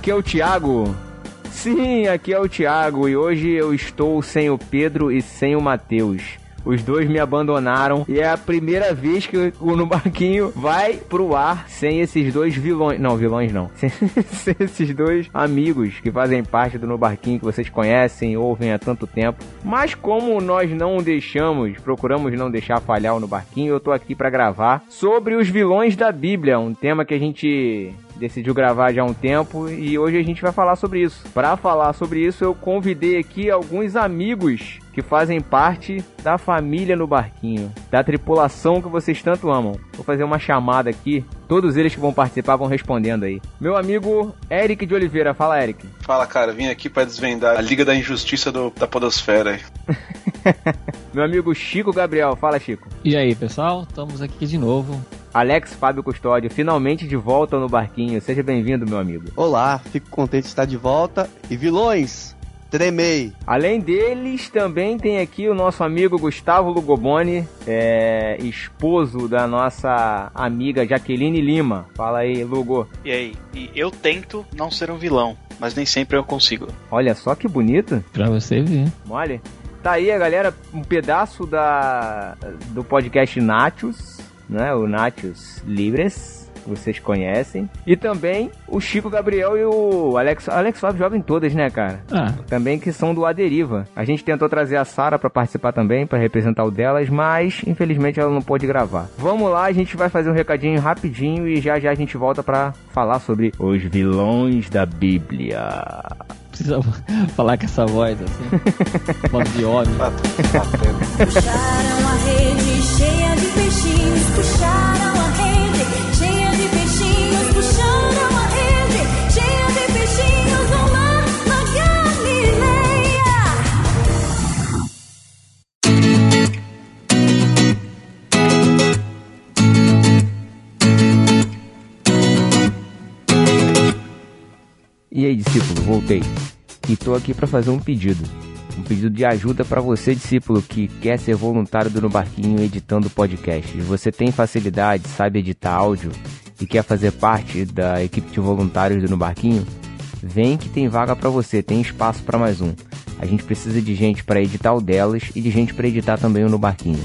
Aqui é o Thiago. Sim, aqui é o Thiago e hoje eu estou sem o Pedro e sem o Matheus. Os dois me abandonaram e é a primeira vez que o No Barquinho vai pro ar sem esses dois vilões. Não, vilões não. Sem, sem esses dois amigos que fazem parte do No Barquinho, que vocês conhecem, ouvem há tanto tempo. Mas como nós não deixamos, procuramos não deixar falhar o No Barquinho, eu tô aqui para gravar sobre os vilões da Bíblia, um tema que a gente decidiu gravar já há um tempo e hoje a gente vai falar sobre isso. Para falar sobre isso, eu convidei aqui alguns amigos que fazem parte da família no barquinho, da tripulação que vocês tanto amam. Vou fazer uma chamada aqui, todos eles que vão participar vão respondendo aí. Meu amigo Eric de Oliveira, fala Eric. Fala cara, vim aqui para desvendar a Liga da Injustiça do, da Podosfera. Meu amigo Chico Gabriel, fala Chico. E aí pessoal, estamos aqui de novo Alex Fábio Custódio, finalmente de volta no barquinho. Seja bem-vindo, meu amigo. Olá, fico contente de estar de volta. E vilões, tremei. Além deles, também tem aqui o nosso amigo Gustavo Lugoboni, é, esposo da nossa amiga Jaqueline Lima. Fala aí, Lugo. E aí? E eu tento não ser um vilão, mas nem sempre eu consigo. Olha só que bonito. Pra você ver. Mole. Tá aí, galera, um pedaço da do podcast Nachos né? O Nachos Libres, vocês conhecem. E também o Chico Gabriel e o Alex. Alex Fábio joga em todas, né, cara? Ah. Também que são do Aderiva. A gente tentou trazer a Sara para participar também, para representar o delas, mas infelizmente ela não pôde gravar. Vamos lá, a gente vai fazer um recadinho rapidinho e já já a gente volta para falar sobre os vilões da Bíblia precisa falar com essa voz assim. voz de homem. Puxaram a rede cheia peixinhos, puxaram a rede cheia de peixinhos, puxaram a rede cheia de peixinhos no mar na Galileia. E aí, discípulo, voltei e estou aqui para fazer um pedido. Um pedido de ajuda para você, discípulo, que quer ser voluntário do No Barquinho editando podcast. Você tem facilidade, sabe editar áudio e quer fazer parte da equipe de voluntários do No Barquinho? Vem que tem vaga para você, tem espaço para mais um. A gente precisa de gente para editar o delas e de gente para editar também o No Barquinho.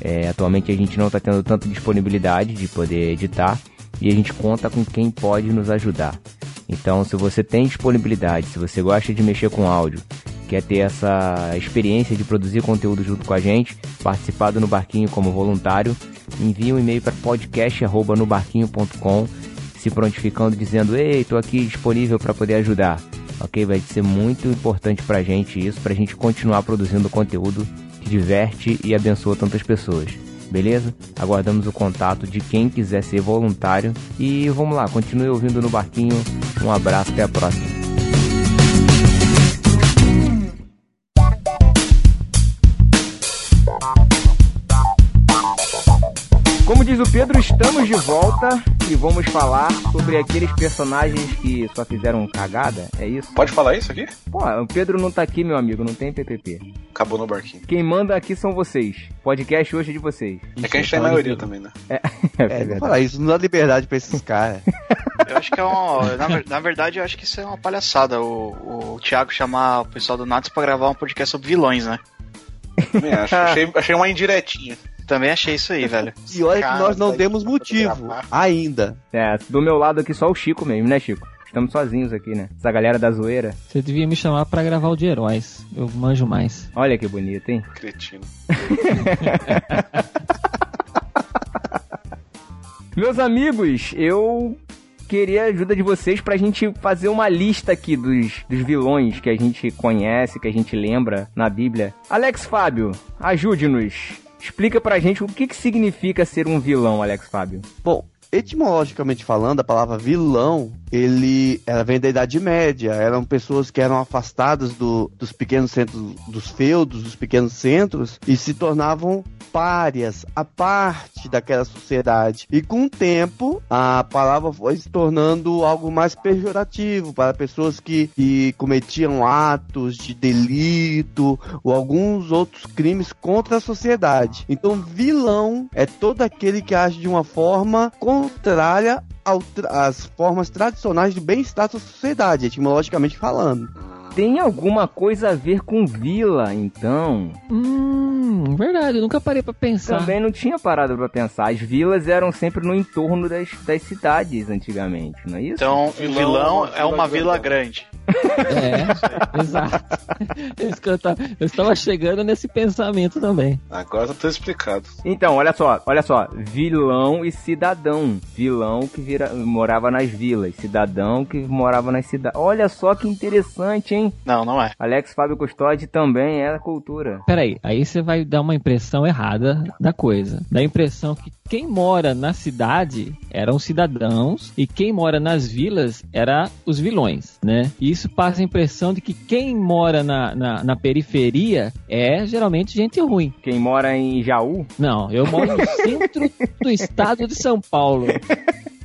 É, atualmente a gente não está tendo tanta disponibilidade de poder editar e a gente conta com quem pode nos ajudar. Então, se você tem disponibilidade, se você gosta de mexer com áudio, quer ter essa experiência de produzir conteúdo junto com a gente, participar do No Barquinho como voluntário, envie um e-mail para podcast@nobarquinho.com, se prontificando dizendo: "Ei, estou aqui disponível para poder ajudar". OK? Vai ser muito importante para a gente isso, para a gente continuar produzindo conteúdo que diverte e abençoa tantas pessoas beleza? Aguardamos o contato de quem quiser ser voluntário. E vamos lá, continue ouvindo no barquinho. Um abraço, até a próxima. Como diz o Pedro, estamos de volta e vamos falar sobre aqueles personagens que só fizeram cagada, é isso? Pode falar isso aqui? Pô, o Pedro não tá aqui, meu amigo, não tem PPP. Acabou no barquinho. Quem manda aqui são vocês. Podcast hoje é de vocês. É que a gente tá em maioria também, né? É, é, é falar isso, não dá liberdade pra esses caras. Eu acho que é uma. Na, na, verdade, eu acho que isso é uma palhaçada. O, o Thiago chamar o pessoal do Nats pra gravar um podcast sobre vilões, né? Também acho. achei, achei uma indiretinha. Também achei isso aí, velho. E olha que nós não temos motivo ainda. É, do meu lado aqui só o Chico mesmo, né, Chico? Estamos sozinhos aqui, né? Essa galera da zoeira. Você devia me chamar para gravar o de heróis. Eu manjo mais. Olha que bonito, hein? Cretino. Meus amigos, eu queria a ajuda de vocês pra gente fazer uma lista aqui dos, dos vilões que a gente conhece, que a gente lembra na Bíblia. Alex Fábio, ajude-nos. Explica pra gente o que, que significa ser um vilão, Alex Fábio. Bom, etimologicamente falando, a palavra vilão, ele ela vem da Idade Média. Eram pessoas que eram afastadas do, dos pequenos centros, dos feudos, dos pequenos centros, e se tornavam párias, a parte daquela sociedade. E com o tempo, a palavra foi se tornando algo mais pejorativo para pessoas que, que cometiam atos de delito ou alguns outros crimes contra a sociedade. Então, vilão é todo aquele que age de uma forma contrária as formas tradicionais de bem-estar da sociedade, etimologicamente falando. Tem alguma coisa a ver com vila, então? Hum, verdade, eu nunca parei pra pensar. Também não tinha parado pra pensar. As vilas eram sempre no entorno das, das cidades antigamente, não é isso? Então, o Vilão vilão é é uma vila grande. É, exato. Eu, tava, eu estava chegando nesse pensamento também. Agora tá explicado. Então, olha só, olha só, vilão e cidadão. Vilão que vira, morava nas vilas, cidadão que morava nas cidades. Olha só que interessante, hein? Não, não é. Alex Fábio Custódio também é cultura. Peraí, aí você vai dar uma impressão errada da coisa. Dá a impressão que quem mora na cidade eram cidadãos e quem mora nas vilas era os vilões, né? E isso passa a impressão de que quem mora na, na, na periferia é geralmente gente ruim. Quem mora em Jaú, Não, eu moro no centro do estado de São Paulo.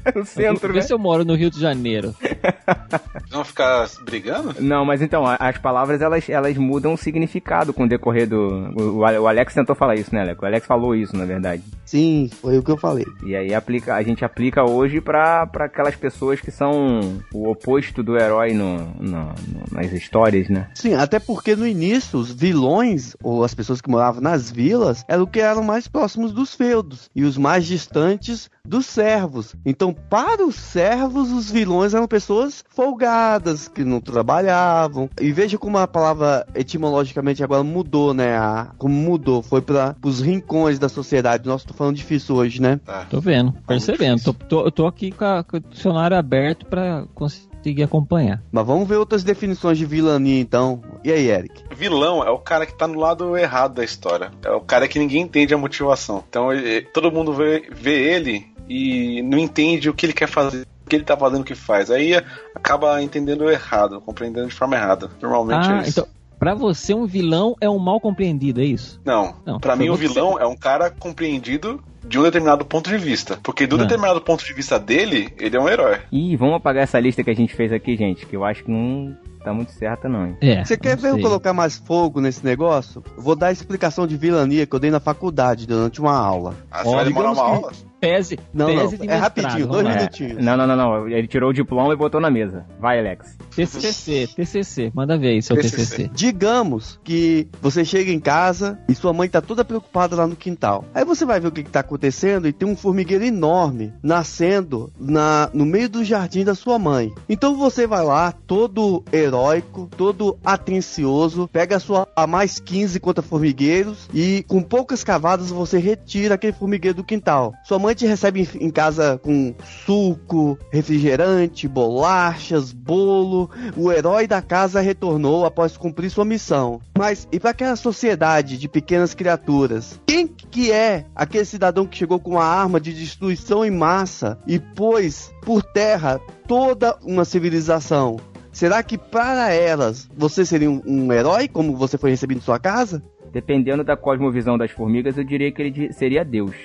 no centro, né? se eu moro no Rio de Janeiro. Vocês vão ficar brigando? Não, mas então, as palavras elas, elas mudam o significado com o decorrer do. O, o Alex tentou falar isso, né, Alex? O Alex falou isso, na verdade. Sim, foi o que eu falei. E aí aplica, a gente aplica hoje pra, pra aquelas pessoas que são o oposto do herói no, no- no- nas histórias, né? Sim, até porque no início os vilões, ou as pessoas que moravam nas vilas, eram o que eram mais próximos dos feudos e os mais distantes dos servos. Então, para os servos, os vilões eram pessoas folgadas, que não trabalhavam. E veja como a palavra etimologicamente agora mudou, né? A, como mudou, foi para os rincões da sociedade. Nossa, tô falando difícil hoje, né? Tá. Tô vendo, percebendo. Tô, tô, eu tô aqui com, a- com o dicionário aberto pra conseguir acompanhar. Mas vamos ver outras definições de vilania então. E aí, Eric? Vilão é o cara que tá no lado errado da história. É o cara que ninguém entende a motivação. Então ele- todo mundo vê, vê ele e não entende o que ele quer fazer, o que ele tá fazendo o que faz. Aí acaba entendendo errado, compreendendo de forma errada. Normalmente Ah, é isso. então, pra você um vilão é um mal compreendido, é isso? Não, Não, pra mim o vilão é um cara compreendido de um determinado ponto de vista. Porque do Não. determinado ponto de vista dele, ele é um herói. Ih, vamos apagar essa lista que a gente fez aqui, gente, que eu acho que não tá muito certa, não. hein? É. Você quer ver eu colocar mais fogo nesse negócio? Vou dar a explicação de vilania que eu dei na faculdade durante uma aula. Ah, você Ó, vai demorar uma que- aula? Pese, Não, tese não, de é mestrado, rapidinho, vamos dois lá. É, minutinhos. não, não, não, não. Ele tirou o diploma e botou na mesa. Vai, Alex. TCC, TCC, manda ver aí seu TCC. TCC. Digamos que você chega em casa e sua mãe tá toda preocupada lá no quintal. Aí você vai ver o que, que tá acontecendo e tem um formigueiro enorme nascendo na, no meio do jardim da sua mãe. Então você vai lá, todo heróico, todo atencioso, pega a sua a mais 15 contra formigueiros e com poucas cavadas você retira aquele formigueiro do quintal. Sua mãe recebe em, casa com suco, refrigerante, bolachas, bolo. O herói da casa retornou após cumprir sua missão. Mas e para aquela sociedade de pequenas criaturas? Quem que é aquele cidadão que chegou com uma arma de destruição em massa e pôs por terra toda uma civilização? Será que para elas você seria um, um herói como você foi recebido em sua casa? Dependendo da cosmovisão das formigas, eu diria que ele seria Deus.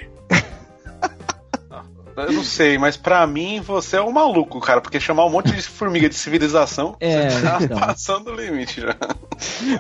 Eu não sei, mas pra mim você é um maluco, cara, porque chamar um monte de formiga de civilização, É, você tá então. passando o limite já.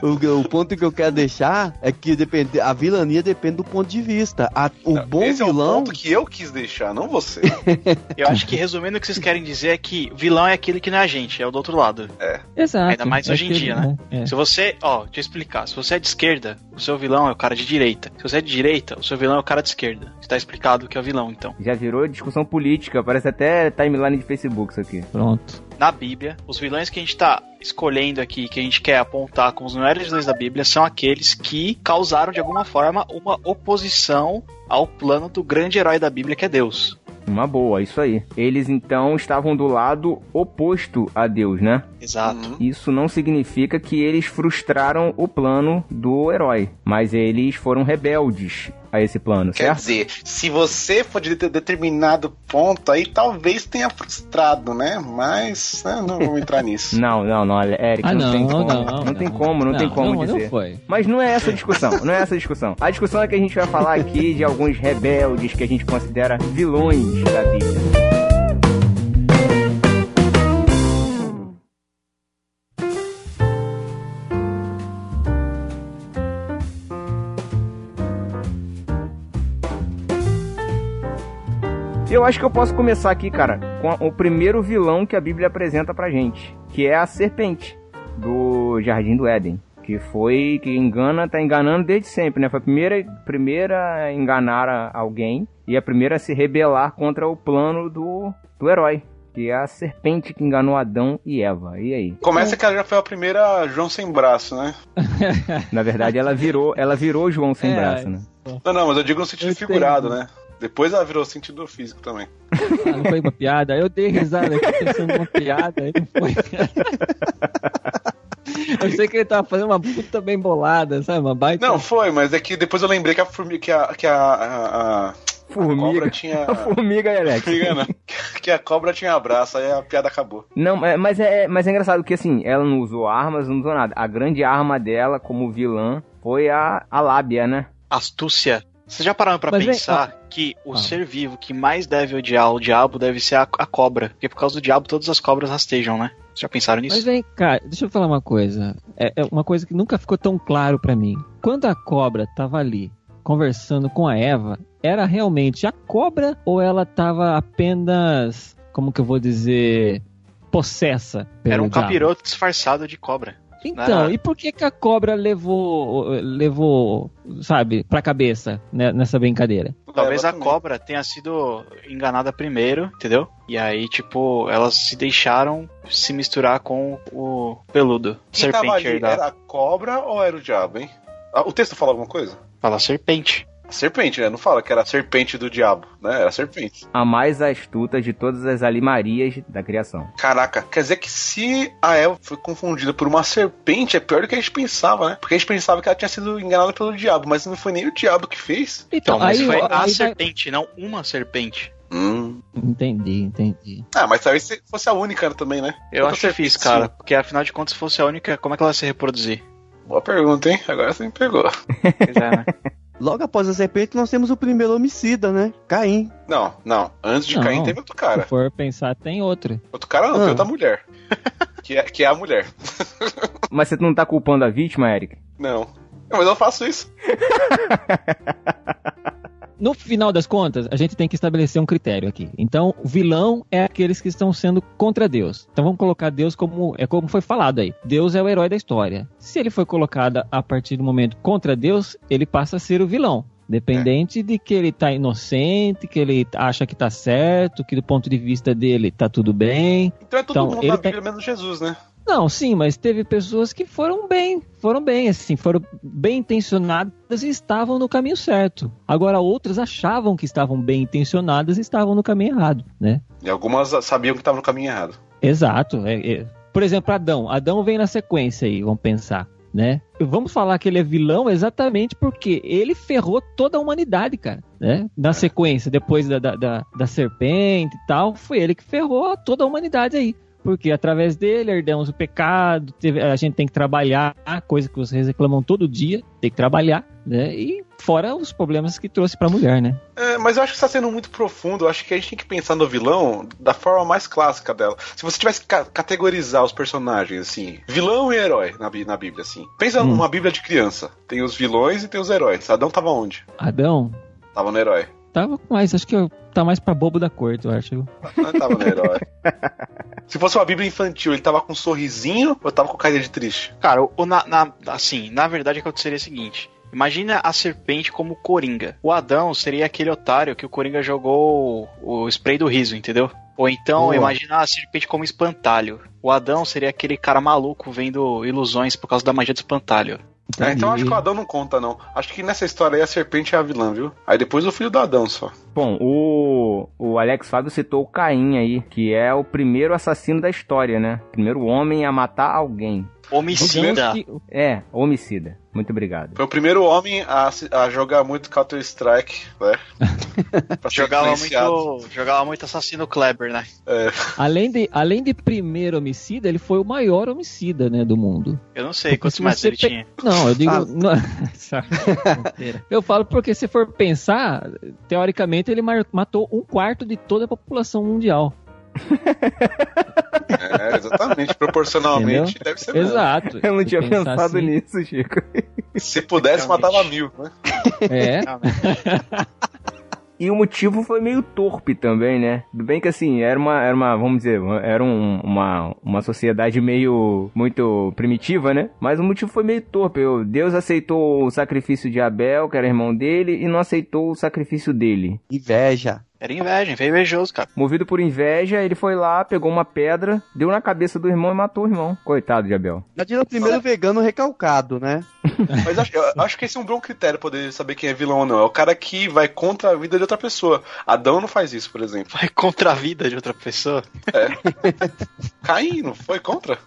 O, o ponto que eu quero deixar é que depende, a vilania depende do ponto de vista. A- o bom Esse é o vilão ponto que eu quis deixar, não você. Eu acho que resumindo o que vocês querem dizer é que vilão é aquele que não é a gente, é o do outro lado. Exato. Ainda mais É hoje em dia, né? É. Se você, ó, deixa eu explicar. Se você é de esquerda, o seu vilão é o cara de direita. Se você é de direita, o seu vilão é o cara de esquerda. Está explicado o que é o vilão, então. Já virou discussão política, parece até timeline de Facebook isso aqui. Pronto. Na Bíblia, os vilões que a gente tá escolhendo aqui, que a gente quer apontar como os melhores vilões da Bíblia, são aqueles que causaram de alguma forma uma oposição ao plano do grande herói da Bíblia, que é Deus. Uma boa, isso aí. Eles então estavam do lado oposto a Deus, né? Exato. Uhum. Isso não significa que eles frustraram o plano do herói, mas eles foram rebeldes a esse plano, Quer certo? dizer, se você for de de- determinado ponto, aí talvez tenha frustrado, né? Mas né, não vamos entrar nisso. Não, não, não, Eric, Ah, não, não, tem não, como. não, Não, tem como, não, tem como não, dizer. Não foi. Mas não é essa a discussão, não é essa a discussão. A discussão é que a gente vai falar aqui de alguns rebeldes que a gente considera vilões da Bíblia. Acho que eu posso começar aqui, cara, com o primeiro vilão que a Bíblia apresenta pra gente, que é a serpente do Jardim do Éden. Que foi, que engana, tá enganando desde sempre, né? Foi a primeira, primeira a enganar a- alguém e a primeira a se rebelar contra o plano do, do herói. Que é a serpente que enganou Adão e Eva. E aí? Começa que ela já foi a primeira João sem braço, né? Na verdade, ela virou, ela virou João sem É, braço, né? Não, não, mas eu digo no sentido figurado, né? Depois ela virou sentido físico também. Ah, não foi uma piada. Eu dei risada aqui pensando numa piada, aí não foi. Eu sei que ele tava fazendo uma puta bem bolada, sabe? Uma baita. Não, foi, mas é que depois eu lembrei que a formiga. que a. que a, a, a Formiga. cobra tinha. Formiga e Alex. Formiga, não. Que a cobra tinha braço, aí a piada acabou. Não, é- mas é, mas é engraçado que assim, ela não usou armas, não usou nada. A grande arma dela como vilã foi a, a lábia, né? Astúcia. Vocês já pararam pra Mas vem- pensar que o Ah. ser vivo que mais deve odiar o diabo deve ser a, a cobra? Porque por causa do diabo todas as cobras rastejam, né? Vocês já pensaram nisso? Mas vem cá, deixa eu falar uma coisa. É, é uma coisa que nunca ficou tão claro pra mim. Quando a cobra tava ali conversando com a Eva, era realmente a cobra ou ela tava apenas, como que eu vou dizer, possessa Era um diabo? capiroto disfarçado de cobra. Então, Ah. e por que, que a cobra levou, levou, sabe, pra cabeça né, nessa brincadeira? Talvez Ela a cobra tenha sido enganada primeiro, entendeu? E aí, tipo, elas se deixaram se misturar com o peludo. Quem tava serpente ali, herdada. era a cobra ou era o diabo, hein? Ah, O texto fala alguma coisa? Fala serpente. A serpente, né? Não fala que era a serpente do diabo, né? Era a serpente. A mais astuta de todas as alimarias da criação. Caraca, quer dizer que se a Eva foi confundida por uma serpente, é pior do que a gente pensava, né? Porque a gente pensava que ela tinha sido enganada pelo diabo, mas não foi nem o diabo que fez. Então, mas aí, foi ó, a aí vai- serpente, não uma serpente. Hum. Entendi, entendi. Ah, mas talvez se fosse a única também, né? Eu Outra acho difícil, serpente, cara. sim. Porque afinal de contas, se fosse a única, como é que ela ia se reproduzir? Boa pergunta, hein? Agora você me pegou. Pois é, né? Logo após a serpente, nós temos o primeiro homicida, né? Caim. Não, não. Antes de Não. Caim teve outro Se cara. for pensar, tem outra. Outro cara não, Ah. tem outra mulher. que, é, que é a mulher. Mas você não tá culpando a vítima, Eric? Não. Não, Mas eu faço isso. No final das contas, a gente tem que estabelecer um critério aqui. Então, o vilão é aqueles que estão sendo contra Deus. Então vamos colocar Deus como é como foi falado aí. Deus é o herói da história. Se ele foi colocado a partir do momento contra Deus, ele passa a ser o vilão. Dependente de que ele tá inocente, que ele acha que tá certo, que do ponto de vista dele tá tudo bem. Então é todo Então, mundo na Bíblia menos Jesus, né? Não, sim, mas teve pessoas que foram bem, foram bem, assim, foram bem intencionadas e estavam no caminho certo. Agora outras achavam que estavam bem intencionadas e estavam no caminho errado, né? E algumas sabiam que estavam no caminho errado. Exato. é- é. Por exemplo, Adão. Adão vem na sequência aí, vamos pensar, né? Vamos falar que ele é vilão exatamente porque ele ferrou toda a humanidade, cara, né? Na sequência, depois da, da, da, da serpente e tal, foi ele que ferrou toda a humanidade aí. Porque através dele herdamos o pecado, teve- a gente tem que trabalhar, coisa que vocês reclamam todo dia, tem que trabalhar, né? E fora os problemas que trouxe pra mulher, né? É, mas eu acho que está sendo muito profundo. Eu acho que a gente tem que pensar no vilão da forma mais clássica dela. Se você tivesse que ca- categorizar os personagens, assim, vilão e herói na, na Bíblia, assim. Pensa Hum. numa Bíblia de criança. Tem os vilões e tem os heróis. Adão tava onde? Adão Tava no herói. Tava com mais, acho que eu- tá mais pra bobo da corte, eu acho. Não tava no herói. Se fosse uma Bíblia infantil, ele tava com um sorrisinho ou tava com carinha de triste? Cara, o, o na, na- assim, na verdade aconteceria o seguinte. Imagina a serpente como Coringa. O Adão seria aquele otário que o Coringa jogou o, o spray do riso, entendeu? Ou então, Boa. imagina a serpente como espantalho. O Adão seria aquele cara maluco vendo ilusões por causa da magia do espantalho. É, então acho que o. Adão não conta, não. Acho que nessa história aí a serpente é a vilã, viu? Aí depois o filho do Adão só. Bom, o, o Alex Fábio citou o Caim aí, que é o primeiro assassino da história, né? Primeiro homem a matar alguém. Homicida. Que- É, homicida. Muito obrigado. Foi o primeiro homem a, a jogar muito Counter-Strike, né? Jogava muito, jogava muito assassino Kleber, né? É, Além de, além de primeiro homicida, ele foi o maior homicida, né, do mundo. Eu não sei quantos você ele pe- tinha. Não, eu digo. Ah. não- eu falo porque se for pensar, teoricamente ele matou um quarto de toda a população mundial. É, exatamente. Proporcionalmente deve ser bom. Exato. Eu não tinha pensado assim, nisso, Chico. Se pudesse, Realmente. matava mil, né? É. E o motivo foi meio torpe também, né? Tudo bem que assim, era uma, era uma vamos dizer, era um- uma, uma sociedade meio, muito primitiva, né? Mas o motivo foi meio torpe. Deus aceitou o sacrifício de Abel, que era irmão dele, e não aceitou o sacrifício dele. Inveja. Era inveja, foi invejoso, cara. Movido por inveja, ele foi lá, pegou uma pedra, deu na cabeça do irmão e matou o irmão. Coitado de Abel. Imagina o primeiro vegano recalcado, né? Mas acho, eu acho que esse é um bom critério pra poder saber quem é vilão ou não. É o cara que vai contra a vida de outra pessoa. Adão não faz isso, por exemplo. Vai contra a vida de outra pessoa. Caim não foi contra?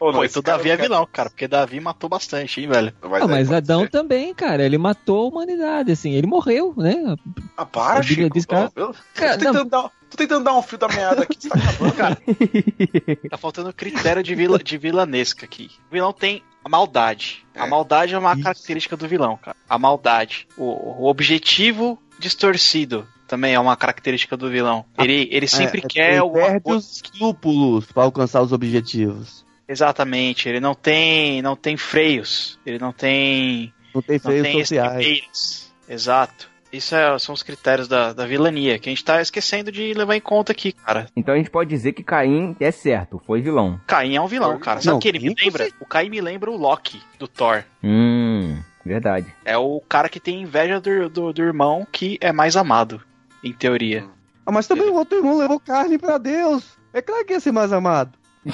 Ou Pô, esse então Davi é quer- vilão, cara, porque Davi matou bastante, hein, velho. Mas, Ah, mas Adão ser. também, cara, ele matou a humanidade, assim, ele morreu, né? Ah, para, A Bíblia Chico. diz que Eu- Cara, tô, tentando dar, tô tentando dar um fio da meada aqui, você tá acabando, cara. Tá faltando critério de, vila, de vilanesca aqui. O vilão tem a maldade. A É. maldade é uma Isso. característica do vilão, cara. A maldade. O, o objetivo distorcido também é uma característica do vilão. Ele, ele sempre É, quer ele alguma perde coisa. os escrúpulos pra alcançar os objetivos. Exatamente. Ele não tem, não tem freios. Ele não tem, Não tem não freios tem sociais. Exato. Isso é- são os critérios da, da vilania que a gente tá esquecendo de levar em conta aqui, cara. Então a gente pode dizer que Caim é certo, foi vilão. Caim é um vilão, cara. Sabe Não, o que ele me Caim lembra? O Caim me lembra o Loki do Thor. Hum, verdade. É o cara que tem inveja do, do, do irmão que é mais amado, em teoria. Ah, mas também o outro irmão levou carne pra Deus. É claro que ia ser mais amado.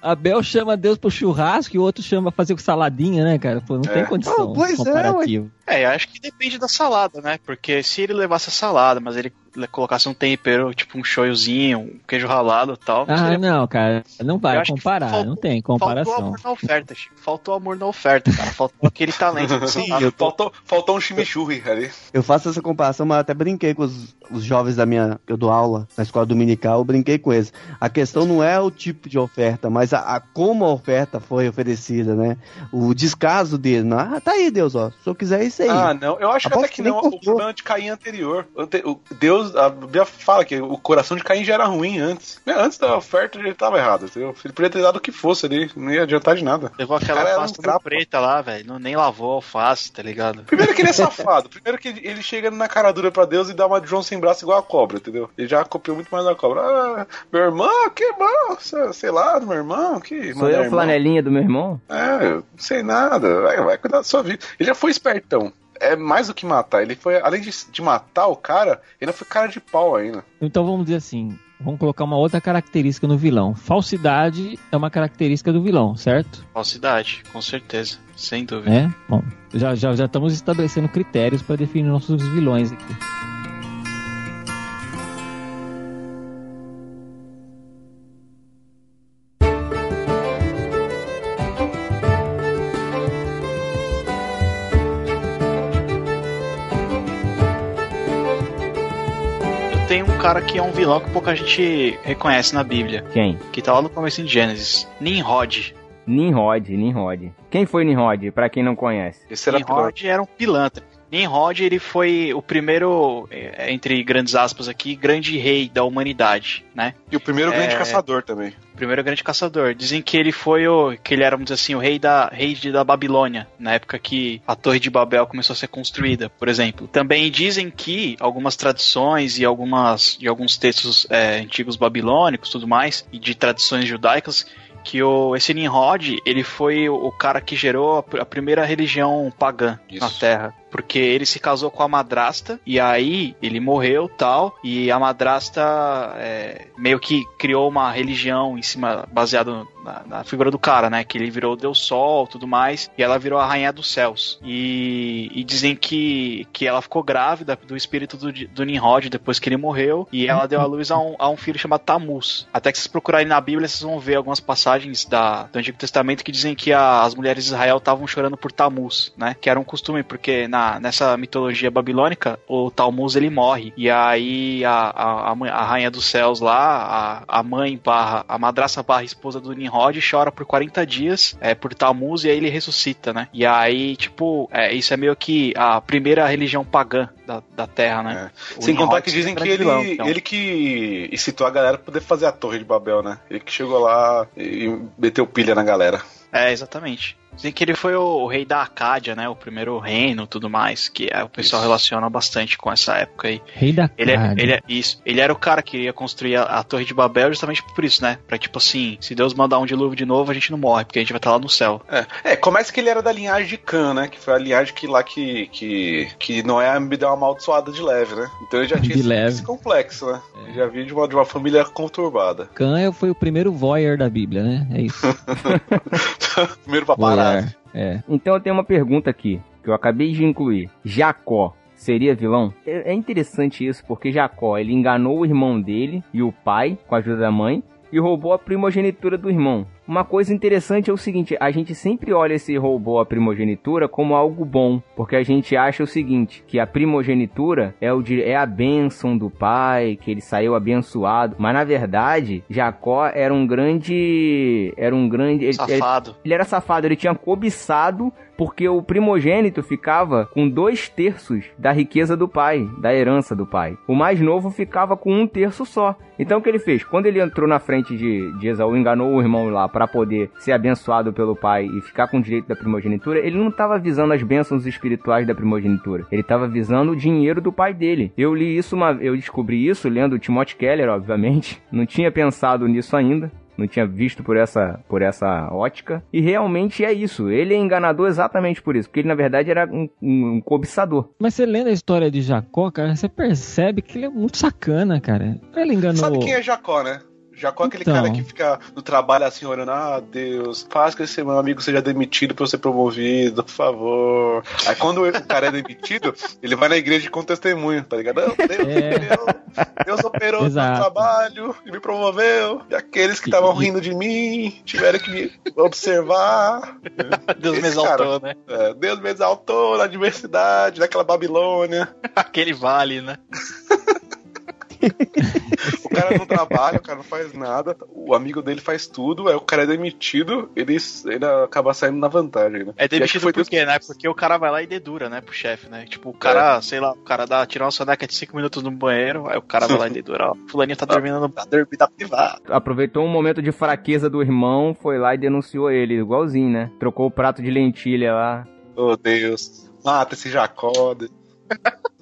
Abel chama Deus pro churrasco e o outro chama pra fazer com saladinha, né, cara? Pô, não É. tem condição Ah, pois é, comparativo. É, eu acho que depende da salada, né? Porque se ele levasse a salada, mas ele colocasse um tempero, tipo um shoyuzinho, um queijo ralado e tal. ah, seria- não, cara, não vai comparar, faltou- não tem Faltou comparação. amor na oferta, Chico. Faltou amor na oferta, cara. Faltou aquele talento. Sim, eu tô- Faltou, faltou um chimichurri ali. Eu faço essa comparação, mas até brinquei com os, os jovens da minha. que eu dou aula na escola dominical, eu brinquei com eles. A questão não é o tipo de oferta, mas a, a- como a oferta foi oferecida, né? O descaso dele. não, Ah, tá aí, Deus, ó. Se eu quiser é isso aí. Ah, não. Eu acho que até que não. O problema de Caim anterior. Ante- o Deus, a Bíblia fala que o coração de Caim já era ruim antes. Antes da oferta ele tava errado, entendeu? Ele podia ter dado o que fosse ali, não ia adiantar de nada. Levou aquela era um preta lá, velho. Não Nem lavou a alface, tá ligado? Primeiro que ele é safado. Primeiro que ele chega na cara dura pra Deus e dá uma de João sem braço igual a cobra, entendeu? Ele já copiou muito mais da cobra. Ah, meu irmão, que bom. sei- lá, do meu irmão, que. Sou eu, irmão. flanelinha do meu irmão? É, eu não sei nada. Vai, vai cuidar da sua vida. Ele já foi espertão. É mais do que matar. Ele foi, além de, de matar o cara, ele foi cara de pau ainda. Então vamos dizer assim, vamos colocar uma outra característica no vilão. Falsidade é uma característica do vilão, certo? Falsidade, com certeza. Sem dúvida. É? Bom, já, já, já estamos estabelecendo critérios para definir nossos vilões aqui. Cara que é um vilão que pouca gente reconhece na Bíblia. Quem? Que tá lá no começo de Gênesis. Nimrod. Nimrod, Nimrod. Quem foi Nimrod, pra quem não conhece? Esse era. Nimrod era um pilantra. Nimrod, ele foi o primeiro, é, entre grandes aspas aqui, grande rei da humanidade, né? E o primeiro grande É. caçador também. O primeiro grande caçador. Dizem que ele foi o. que ele era, vamos dizer assim, o rei da, rei de- da Babilônia, na época que a Torre de Babel começou a ser construída, por exemplo. Também dizem que algumas tradições e algumas e alguns textos é, antigos babilônicos tudo mais, e de tradições judaicas, que o, esse Nimrod, ele foi o, cara que gerou a, a primeira religião pagã na Isso. Terra. Porque ele se casou com a madrasta, e aí ele morreu tal, e a madrasta é, meio que criou uma religião em cima, baseado na, na figura do cara, né? Que ele virou o Deus Sol tudo mais, e ela virou a Rainha dos Céus. E, e dizem que, que ela ficou grávida do espírito do, do Nimrod depois que ele morreu, e ela deu à luz a um, a um filho chamado Tamuz. Até que vocês procurarem na Bíblia, vocês vão ver algumas passagens da, do Antigo Testamento que dizem que a- as mulheres de Israel estavam chorando por Tamuz, né? Que era um costume, porque na, nessa mitologia babilônica, o Talmuz ele morre. E aí a, a, a, rainha dos céus lá, a, a mãe barra, a madraça barra esposa do Nimrod chora por 40 dias é, por Talmuz e aí ele ressuscita, né? E aí, tipo, é, isso é meio que a primeira religião pagã da, da Terra, né? O Sem contar Nimrod que seria dizem que ele, então. ele que incitou a galera pra poder fazer a Torre de Babel, né? Ele que chegou lá e meteu pilha na galera. É, exatamente. Dizem que ele foi o, o rei da Acádia, né? O primeiro reino tudo mais, que é, o pessoal Isso. relaciona bastante com essa época aí. Rei da Ele é, carne. ele é isso. Ele era o cara que ia construir a, a Torre de Babel justamente por isso, né? Pra tipo assim, se Deus mandar um dilúvio de novo, a gente não morre, porque a gente vai estar lá no céu. É, é, começa que ele era da linhagem de Cã, né? Que foi a linhagem que lá que, que, que Noé me deu uma amaldiçoada de leve, né? Então ele já tinha De esse, leve. esse complexo, né? Ele já vinha de uma, de uma família conturbada. Cã foi o primeiro voyeur da Bíblia, né? É isso. Primeiro paparazzi. Voyeur. É. Então eu tenho uma pergunta aqui, que eu acabei de incluir. Jacó seria vilão? É é interessante isso, porque Jacó, ele enganou o irmão dele e o pai, com a ajuda da mãe, e roubou a primogenitura do irmão. Uma coisa interessante é o seguinte, a gente sempre olha esse roubou a primogenitura como algo bom, porque a gente acha o seguinte, que a primogenitura é, o, é a bênção do pai, que ele saiu abençoado, mas na verdade, Jacó era um grande... era um grande... ele- ele- Safado. ele era safado, ele tinha cobiçado porque o primogênito ficava com dois terços da riqueza do pai, da herança do pai. O mais novo ficava com um terço só. Então o que ele fez? Quando ele entrou na frente de, de Esaú, enganou o irmão lá para poder ser abençoado pelo pai e ficar com o direito da primogenitura, ele não estava visando as bênçãos espirituais da primogenitura. Ele estava visando o dinheiro do pai dele. Eu li isso, uma, eu descobri isso lendo Timothy Keller, obviamente. Não tinha pensado nisso ainda. Não tinha visto por essa, por essa ótica. E realmente é isso. Ele é enganador exatamente por isso. Porque ele, na verdade, era um, um- um cobiçador. Mas você lendo a história de Jacó, cara, você percebe que ele é muito sacana, cara. Ele enganou. Sabe quem é Jacó, né? Jacó é aquele Então. cara que fica no trabalho assim, orando, ah, Deus, faz que esse meu amigo seja demitido pra eu ser promovido, por favor. Aí quando o cara é demitido, ele vai na igreja com testemunho, tá ligado? Não, Deus, É. Deus, Deus operou no Exato. trabalho e me promoveu. E aqueles que estavam rindo de mim tiveram que me observar. Deus me Esse exaltou, né? É, Deus me exaltou na diversidade, naquela Babilônia. Aquele vale, né? O cara não trabalha, o cara não faz nada, o amigo dele faz tudo, aí o cara é demitido, ele, ele acaba saindo na vantagem, né? É demitido foi por Deus quê, né? Porque o cara vai lá e dedura, né, pro chefe, né? Tipo, o cara, sei lá, o cara dá, tira uma soneca de 5 minutos no banheiro, aí o cara vai lá e dedura, ó. Fulaninho tá dormindo no tá dormindo na privada. Aproveitou um momento de fraqueza do irmão, foi lá e denunciou ele, igualzinho, né? Trocou o prato de lentilha lá. Oh, Deus. Mata esse Jacó.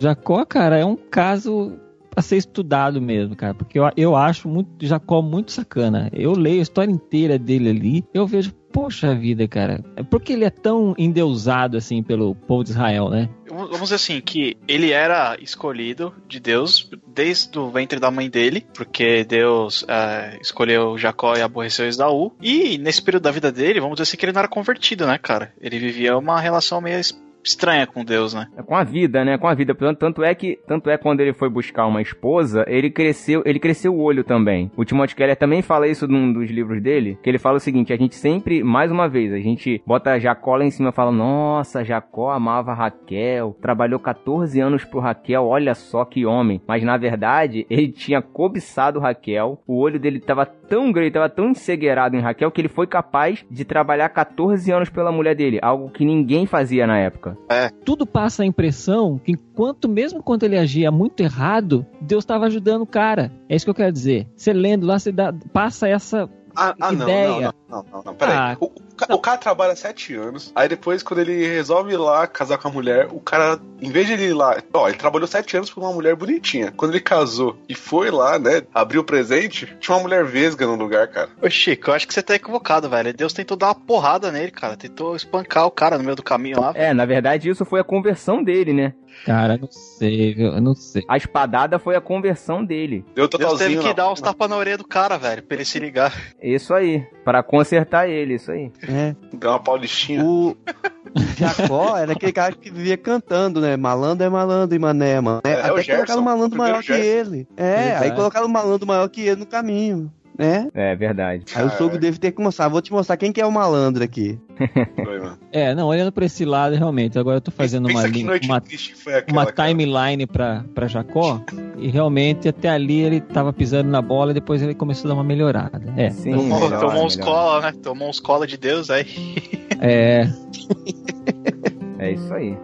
Jacó, cara, é um caso a ser estudado mesmo, cara, porque eu, eu acho muito Jacó muito sacana. Eu leio a história inteira dele ali, eu vejo, poxa vida, cara, por que ele é tão endeusado assim pelo povo de Israel, né? Vamos dizer assim, que ele era escolhido de Deus desde o ventre da mãe dele, porque Deus é, escolheu Jacó e aborreceu Esaú. E nesse período da vida dele, vamos dizer assim, que ele não era convertido, né, cara? Ele vivia uma relação meio estranha com Deus, né? É Com a vida, né? Com a vida. Tanto, tanto é que, tanto é quando ele foi buscar uma esposa, ele cresceu, ele cresceu o olho também. O Timothy Keller também fala isso num dos livros dele, que ele fala o seguinte: a gente sempre, mais uma vez, a gente bota Jacó lá em cima e fala: Nossa, Jacó amava Raquel, trabalhou 14 anos pro Raquel, olha só que homem. Mas na verdade, ele tinha cobiçado Raquel, o olho dele tava tão grande, tava tão encegueirado em Raquel que ele foi capaz de trabalhar 14 anos pela mulher dele, algo que ninguém fazia na época. Tudo passa a impressão que enquanto, mesmo quando ele agia muito errado, Deus estava ajudando o cara. É isso que eu quero dizer. Você lendo lá, você dá- passa essa Ah, ah não, Ideia. não, não, não, não, não, peraí. Ah. O, o ca- o cara trabalha sete anos, aí depois, quando ele resolve ir lá casar com a mulher, o cara, em vez de ele ir lá, ó, ele trabalhou sete anos por uma mulher bonitinha. Quando ele casou e foi lá, né, abriu o presente, tinha uma mulher vesga no lugar, cara. Ô Chico, eu acho que você tá equivocado, velho. Deus tentou dar uma porrada nele, cara. Tentou espancar o cara no meio do caminho lá. É, na verdade, isso foi a conversão dele, né? Cara, eu não sei, viu? Eu não sei. A espadada foi a conversão dele. Deu Deus totalzinho. teve que dar uns tapas na orelha do cara, velho, pra ele se ligar. Isso aí. Pra consertar ele, isso aí. É. Deu uma paulistinha. O Jacó era aquele cara que vivia cantando, né? Malandro é malandro e mané é mané. É, é o Até Gerson, colocaram um malandro maior que Gerson. ele. É, Verdade. aí colocaram um malandro maior que ele no caminho, né? É verdade. Aí o sogro deve ter que mostrar. Vou te mostrar quem que é o malandro aqui. É, não, olhando pra esse lado, realmente, agora eu tô fazendo Pensa uma, linha, uma, uma timeline pra, pra Jacó, e realmente até ali ele tava pisando na bola e depois ele começou a dar uma melhorada. É, Sim, Tomou, melhor, tomou uns melhor. cola, né? Tomou uns cola de Deus aí. é. É isso aí.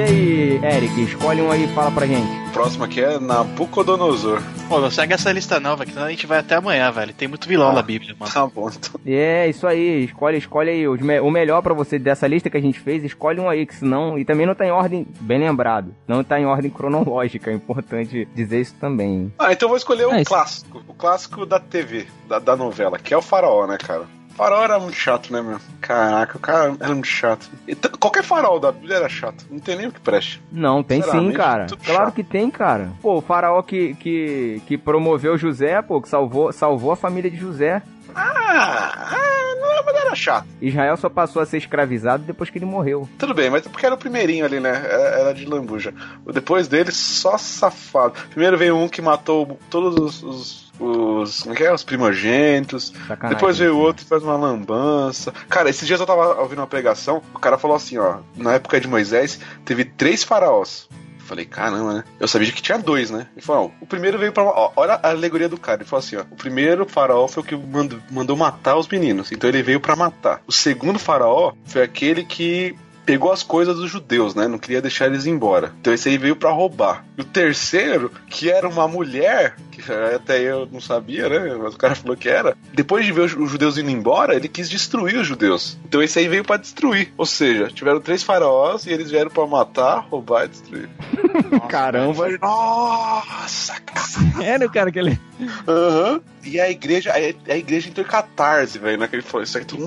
E aí, Eric, escolhe um aí e fala pra gente. O próximo aqui é Nabucodonosor. Pô, não segue essa lista não, velho, que senão a gente vai até amanhã, velho. Tem muito vilão na Bíblia, mano. Tá bom, então. É, isso aí, escolhe, escolhe aí. O melhor pra você dessa lista que a gente fez, escolhe um aí, que senão. E também não tá em ordem, bem lembrado. Não tá em ordem cronológica, é importante dizer isso também. Ah, então eu vou escolher o Ah, isso- clássico. O clássico da TV, da, da novela, que é o Faraó, né, cara? O Faraó era muito chato, né, meu? Caraca, o cara era muito chato. E qualquer farol da Bíblia era chato. Não tem nem o que preste. Não, tem sim, cara. Claro chato. que tem, cara. Pô, o faraó que, que, que promoveu José, pô, que salvou, salvou a família de José. Ah, ah, não, mas era chato. Israel só passou a ser escravizado depois que ele morreu. Tudo bem, mas é porque era o primeirinho ali, né? Era, era de lambuja. Depois dele, só safado. Primeiro veio um que matou todos os. os os, como é é? Os primogênitos. Sacanagem. Depois veio outro que faz uma lambança. Cara, esses dias eu tava ouvindo uma pregação, o cara falou assim, ó, na época de Moisés, teve três faraós. Eu Falei, caramba, né? Eu sabia que tinha dois, né? Ele falou, ó, o primeiro veio pra. Ó, olha a alegoria do cara. Ele falou assim, ó. O primeiro faraó foi o que mandou, mandou matar os meninos. Então ele veio pra matar. O segundo faraó foi aquele que pegou as coisas dos judeus, né? Não queria deixar eles embora. Então esse aí veio pra roubar. E o terceiro, que era uma mulher, que até eu não sabia, né? Mas o cara falou que era. Depois de ver os judeus indo embora, ele quis destruir os judeus. Então esse aí veio pra destruir. Ou seja, tiveram três faraós e eles vieram pra matar, roubar e destruir. Caramba. Nossa, cara. Era o cara que ele. Aham. E a igreja, a, a igreja entrou em catarse, velho, naquele falou isso aí. Tudo,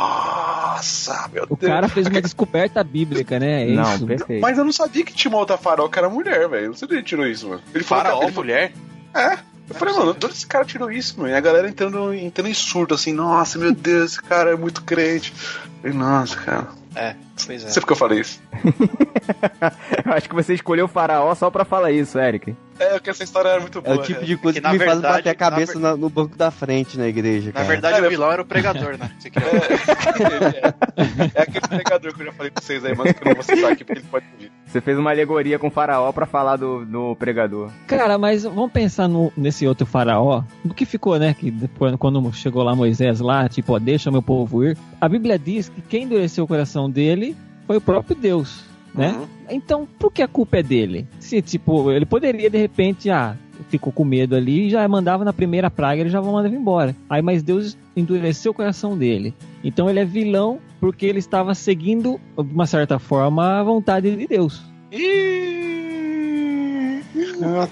Nossa, meu O Deus. cara fez uma descoberta bíblica, né? É Não, isso. perfeito. Mas eu não sabia que tinha uma outra farol que era mulher, velho. Não sei de onde ele tirou isso, mano. Ele falou Faraó, ele falou- mulher? É. Eu falei, mano, onde esse cara tirou isso, mano? E a galera entrando, entrando em surto, assim, nossa, meu Deus, esse cara é muito crente. Eu falei, nossa, cara. É, pois é. sei porque eu falei isso. Eu acho que você escolheu o faraó só pra falar isso, Eric. É, porque essa história era muito É boa. o tipo de que, coisa que, na me faz verdade, bater a cabeça na na- no banco da frente na igreja, Na cara. verdade, Cara, o vilão era o pregador, né? Você queria... é, é aquele pregador que eu já falei pra vocês aí, mas que eu não vou citar aqui porque ele pode ouvir. Você fez uma alegoria com o faraó pra falar do, do pregador. Cara, mas vamos pensar no- nesse outro faraó. Do que ficou, né? Que depois, quando chegou lá Moisés lá, tipo, ó, deixa meu povo ir. A Bíblia diz que quem endureceu o coração dele foi o próprio Deus, né? Uhum. Então, por que a culpa é dele? Se, tipo, ele poderia, de repente, ah, ficou com medo ali e já mandava na primeira praga, ele já mandava embora. Aí, mas Deus endureceu o coração dele. Então ele é vilão porque ele estava seguindo, de uma certa forma, a vontade de Deus. Ih,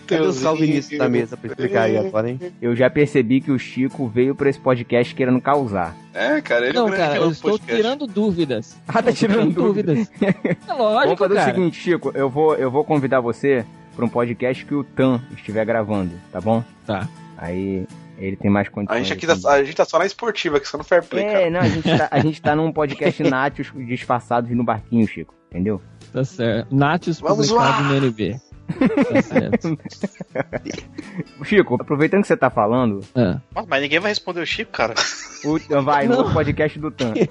Cadê os calvinistas da mesa pra explicar aí agora, hein? Eu já percebi que o Chico veio pra esse podcast querendo causar. É, cara, ele é Não, grande cara, eu estou podcast. tirando dúvidas. Ah, tá Estou tirando dúvidas. É Vamos lógico, fazer cara. o seguinte, Chico, eu vou, eu vou convidar você pra um podcast que o Tan estiver gravando, tá bom? Tá. Aí ele tem mais condições. A gente aqui tá, a gente tá só na esportiva, aqui só no fair play, É, cara. não, a gente, tá, a gente tá num podcast Nátios disfarçados no barquinho, Chico. Entendeu? Tá certo. Nátios Vamos publicado lá. no NB. Tá certo. Chico, aproveitando que você tá falando. Nossa, mas ninguém vai responder o Chico, cara. o, vai Não. no podcast do Tan.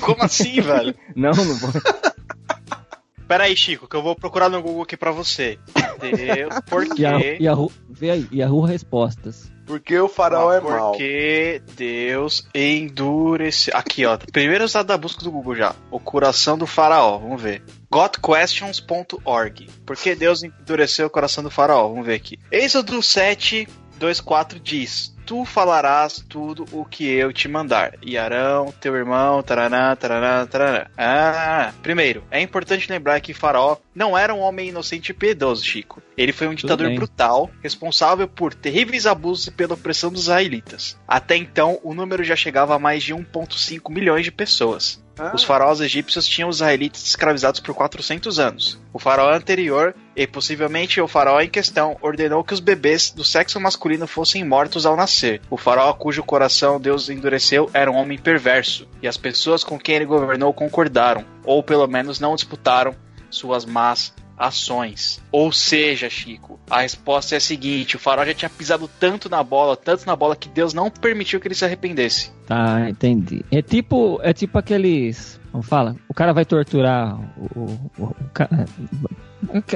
Como assim, velho? Não, não vou. Pera aí, Chico, que eu vou procurar no Google aqui pra você. Deus, por E a, quê? e a, Ru- vê aí, e a Ru Respostas. Porque o faraó é mau. Porque Deus endureceu. Aqui, ó. Primeiro usado da busca do Google já. O coração do faraó. Vamos ver. Gotquestions.org. Por que Deus endureceu o coração do faraó? Vamos ver aqui. Êxodo 7, 2, 4 diz: Tu falarás tudo o que eu te mandar. E Arão, teu irmão, taraná, taraná, taraná. Ah, primeiro, é importante lembrar que Faraó não era um homem inocente e piedoso, Chico. Ele foi um ditador bem. brutal, responsável por terríveis abusos e pela opressão dos israelitas. Até então, o número já chegava a mais de 1,5 milhões de pessoas. Ah. Os faraós egípcios tinham os israelitas escravizados por 400 anos. O faraó anterior, e possivelmente o faraó em questão, ordenou que os bebês do sexo masculino fossem mortos ao nascer. O faraó cujo coração Deus endureceu era um homem perverso, e as pessoas com quem ele governou concordaram, ou pelo menos não disputaram, suas más ações. Ou seja, Chico, a resposta é a seguinte: o faraó já tinha pisado tanto na bola, tanto na bola, que Deus não permitiu que ele se arrependesse. Tá, entendi. É tipo, é tipo aqueles. Como fala? O cara vai torturar o. o, o- o cara.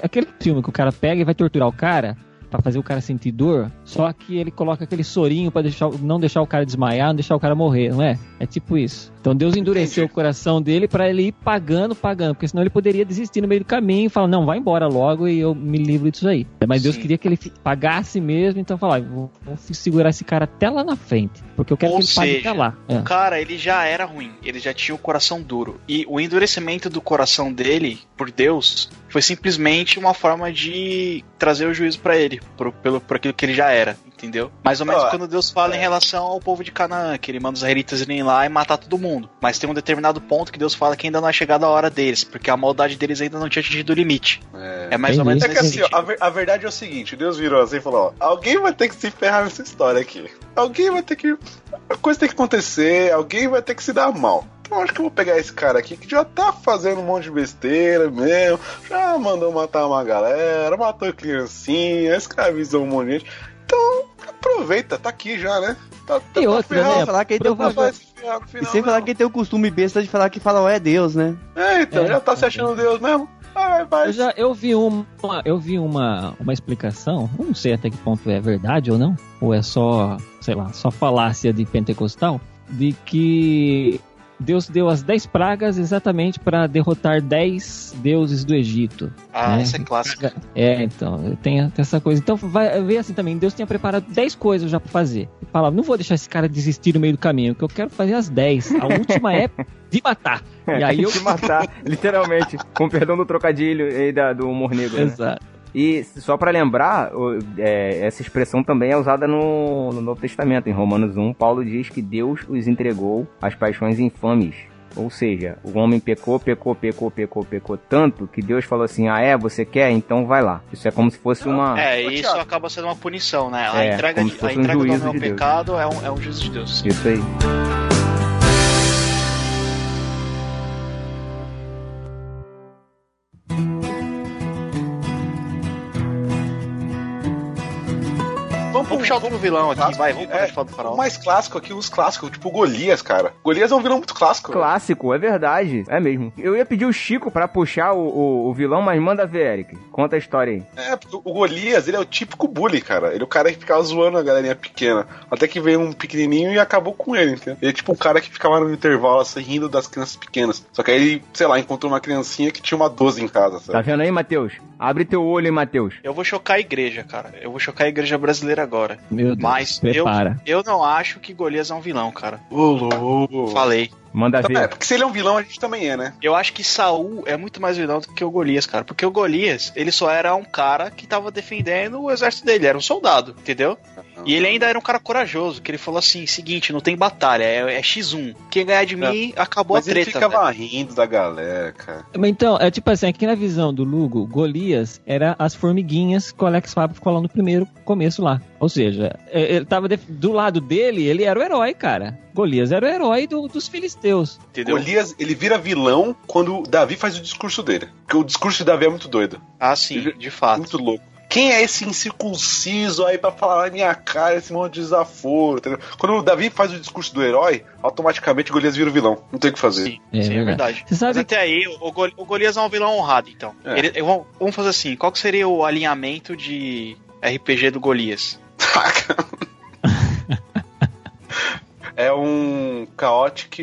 Aquele filme que o cara pega e vai torturar o cara pra fazer o cara sentir dor, só que ele coloca aquele sorinho pra deixar, não deixar o cara desmaiar, não deixar o cara morrer, não é? É tipo isso. Então Deus endureceu Entendi. o coração dele para ele ir pagando, pagando, porque senão ele poderia desistir no meio do caminho e falar: não, vai embora logo e eu me livro disso aí. Mas Deus Sim. queria que ele pagasse mesmo, então falar: vou, vou segurar esse cara até lá na frente, porque eu quero Ou que ele pague seja, até lá. É. O cara, ele já era ruim, ele já tinha o coração duro. E o endurecimento do coração dele, por Deus, foi simplesmente uma forma de trazer o juízo pra ele, por, pelo, por aquilo que ele já era, entendeu? Mais ou menos Ó, quando Deus fala em é. relação ao povo de Canaã, que ele manda os israelitas irem lá e matar todo mundo. Mas tem um determinado ponto que Deus fala que ainda não é chegada a hora deles, porque a maldade deles ainda não tinha atingido o limite. É. É mais ou menos. É que assim, ó, a, a verdade é o seguinte, Deus virou assim e falou, ó, alguém vai ter que se ferrar nessa história aqui. Alguém vai ter que. A coisa tem que acontecer, alguém vai ter que se dar mal. Então acho que eu vou pegar esse cara aqui que já tá fazendo um monte de besteira mesmo, já mandou matar uma galera, matou criancinha, escravizou um monte de gente. Então, aproveita, tá aqui já, né? Tá, tá E outra, ferrar, né? Sem falar que ele tem o no e final, sem falar que ele tem o costume besta de falar que fala, ó, é Deus, né? É, então, É, já tá se achando Deus mesmo? Vai, vai. Eu já eu vi uma eu vi uma, uma explicação, não sei até que ponto é verdade ou não, ou é só, sei lá, só falácia de pentecostal, de que Deus deu as 10 pragas exatamente para derrotar 10 deuses do Egito. Ah, É. essa é clássica. É, então, tem essa coisa. Então, vai ver assim também, Deus tinha preparado 10 coisas já pra fazer. E falava, não vou deixar esse cara desistir no meio do caminho, que eu quero fazer as 10. A última é de matar. E aí eu... te matar, literalmente, com perdão do trocadilho aí da, do humor negro. Né? E só pra lembrar, é, essa expressão também é usada no, no Novo Testamento. Em Romanos 1, Paulo diz que Deus os entregou às paixões infames. Ou seja, o homem pecou, pecou, pecou, pecou, pecou tanto que Deus falou assim: Ah, é? Você quer? Então vai lá. Isso é como se fosse uma. É, isso acaba sendo uma punição, né? A É, entrega, como de, se fosse a um entrega do meu de Deus. pecado é um, é um juízo de Deus. Isso aí. Puxar outro vilão aqui, clássico vai, vamos parar É, de falar do O farol. mais clássico aqui, os clássicos, tipo Golias, cara. Golias é um vilão muito clássico. Clássico, é verdade. É mesmo. Eu ia pedir o Chico pra puxar o, o, o vilão, mas manda ver, Eric. Conta a história aí. É, porque o Golias, ele é o típico bully, cara. Ele é o cara que ficava zoando a galerinha pequena. Até que veio um pequenininho e acabou com ele, entendeu? Ele é tipo um cara que ficava no intervalo, assim, rindo das crianças pequenas. Só que aí ele, sei lá, encontrou uma criancinha que tinha uma 12 em casa, Tá sabe? vendo aí, Matheus? Abre teu olho, hein, Matheus. Eu vou chocar a igreja, cara. Eu vou chocar a igreja brasileira agora. Meu Deus, Mas eu, prepara. eu não acho que Golias é um vilão, cara. Louco. Falei. Manda É, ver. porque se ele é um vilão, a gente também é, né? Eu acho que Saul é muito mais vilão do que o Golias, cara. Porque o Golias, ele só era um cara que tava defendendo o exército dele, era um soldado, entendeu? E ele ainda era um cara corajoso, que ele falou assim: seguinte, não tem batalha, é, é X1. Quem ganhar de mim, acabou Mas a ele treta. ficava velho. rindo da galera, cara. Mas Então, é tipo assim, aqui na visão do Lugo, Golias era as formiguinhas que o Alex Fábio ficou lá no primeiro começo lá. Ou seja, é, ele tava do lado dele, ele era o herói, cara. Golias era o herói do- dos filisteus. Entendeu? Golias, ele vira vilão quando o Davi faz o discurso dele. Porque o discurso de Davi é muito doido. Ah, sim, de fato. Muito louco. Quem é esse incircunciso aí pra falar na minha cara esse monte de desaforo, entendeu? Quando o Davi faz o discurso do herói, automaticamente o Golias vira o vilão. Não tem o que fazer. Sim, É sim, é verdade. Você sabe Mas até aí, o, Gol- o Golias é um vilão honrado, então. É. Ele- eu vou- vamos fazer assim: qual que seria o alinhamento de RPG do Golias? é um Chaotic.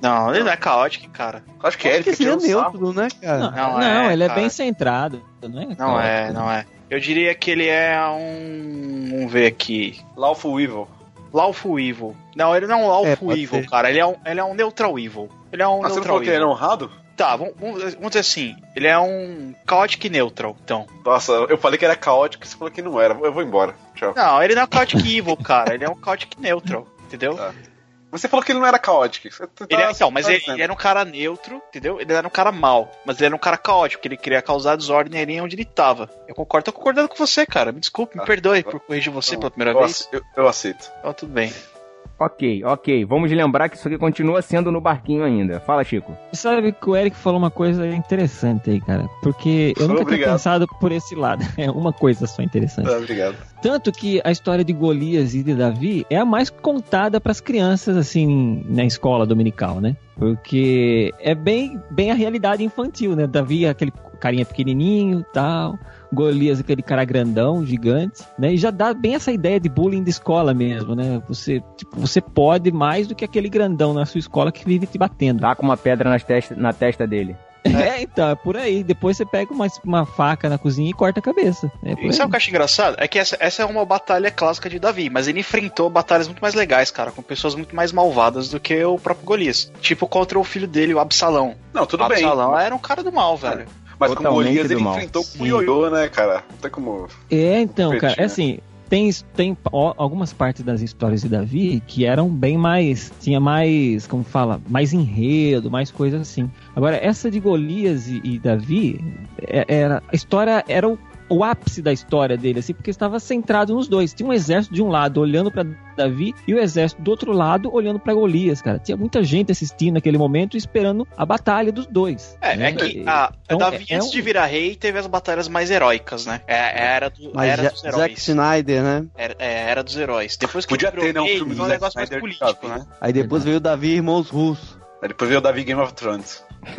Não, ele não é caótico, cara. Acho que é, ele que fica seria sarro. neutro, né, cara? Não, Não não, é, ele é cara. bem centrado. Não é, Não é, não é. Eu diria que ele é um. Vamos ver aqui. Lawful Evil. Lawful Evil. Não, ele não é um Lawful É, Evil, ser. cara. Ele é um, ele é um Neutral Evil. Ele é um Ah, você não Neutral falou que ele Evil. era honrado? Tá, vamos, vamos dizer assim. Ele é um Chaotic Neutral, então. Nossa, eu falei que era caótico, você falou que não era. Eu vou embora. Tchau. Não, ele não é Chaotic Evil, cara. Ele é um Chaotic Neutral, entendeu? Tá. Você falou que ele não era caótico. Tá- Ele é, então, mas tá ele, ele era um cara neutro, entendeu? Ele era um cara mau, mas ele era um cara caótico, ele queria causar desordem ali onde ele tava. Eu concordo, tô concordando com você, cara. Me desculpe, me Ah, perdoe tá. por corrigir você pela primeira eu, vez. eu, eu aceito. Então, tudo bem. Ok, ok. Vamos lembrar que isso aqui continua sendo no barquinho ainda. Fala, Chico. Sabe que o Eric falou uma coisa interessante aí, cara. Porque eu nunca tinha Obrigado. pensado por esse lado. É uma coisa só interessante. Tá, obrigado. Tanto que a história de Golias e de Davi é a mais contada para as crianças, assim, na escola dominical, né? Porque é bem, bem a realidade infantil, né? Davi, aquele carinha pequenininho tal. Golias, aquele cara grandão, gigante, né? E já dá bem essa ideia de bullying de escola mesmo, né? Você, tipo, você pode mais do que aquele grandão na sua escola que vive te batendo. Dá com uma pedra nas testa, na testa dele. É, então, é por aí. Depois você pega uma, uma faca na cozinha e corta a cabeça. É por E aí. sabe o que eu acho engraçado? É que essa, essa é uma batalha clássica de Davi, mas ele enfrentou batalhas muito mais legais, cara, com pessoas muito mais malvadas do que o próprio Golias. Tipo contra o filho dele, o Absalão. Não, tudo o bem. Absalão era um cara do mal, velho. Mas com Totalmente Golias ele mal. enfrentou com o ioiô, né, cara? Não tem como. É, então, Competir, cara, é né? assim, tem, tem ó, algumas partes das histórias de Davi que eram bem mais, tinha mais, como fala, mais enredo, mais coisas assim. Agora, essa de Golias e, e Davi, é- era, a história era o, o ápice da história dele, assim, porque estava centrado nos dois. Tinha um exército de um lado olhando pra Davi e o exército do outro lado olhando pra Golias, cara. Tinha muita gente assistindo naquele momento esperando a batalha dos dois. É, né? é que a, então, Davi, é- é antes um- de virar rei, teve as batalhas mais heróicas, né? É, era, do, Mas era dos Zack heróis. Snyder, né? Era, é, era dos heróis. Depois que Podia ele virou ter, né, um filme virou um do negócio Zack mais Snyder de político, né? Aí depois veio o Davi e Irmãos Russos. Aí depois veio o Davi Game of Thrones.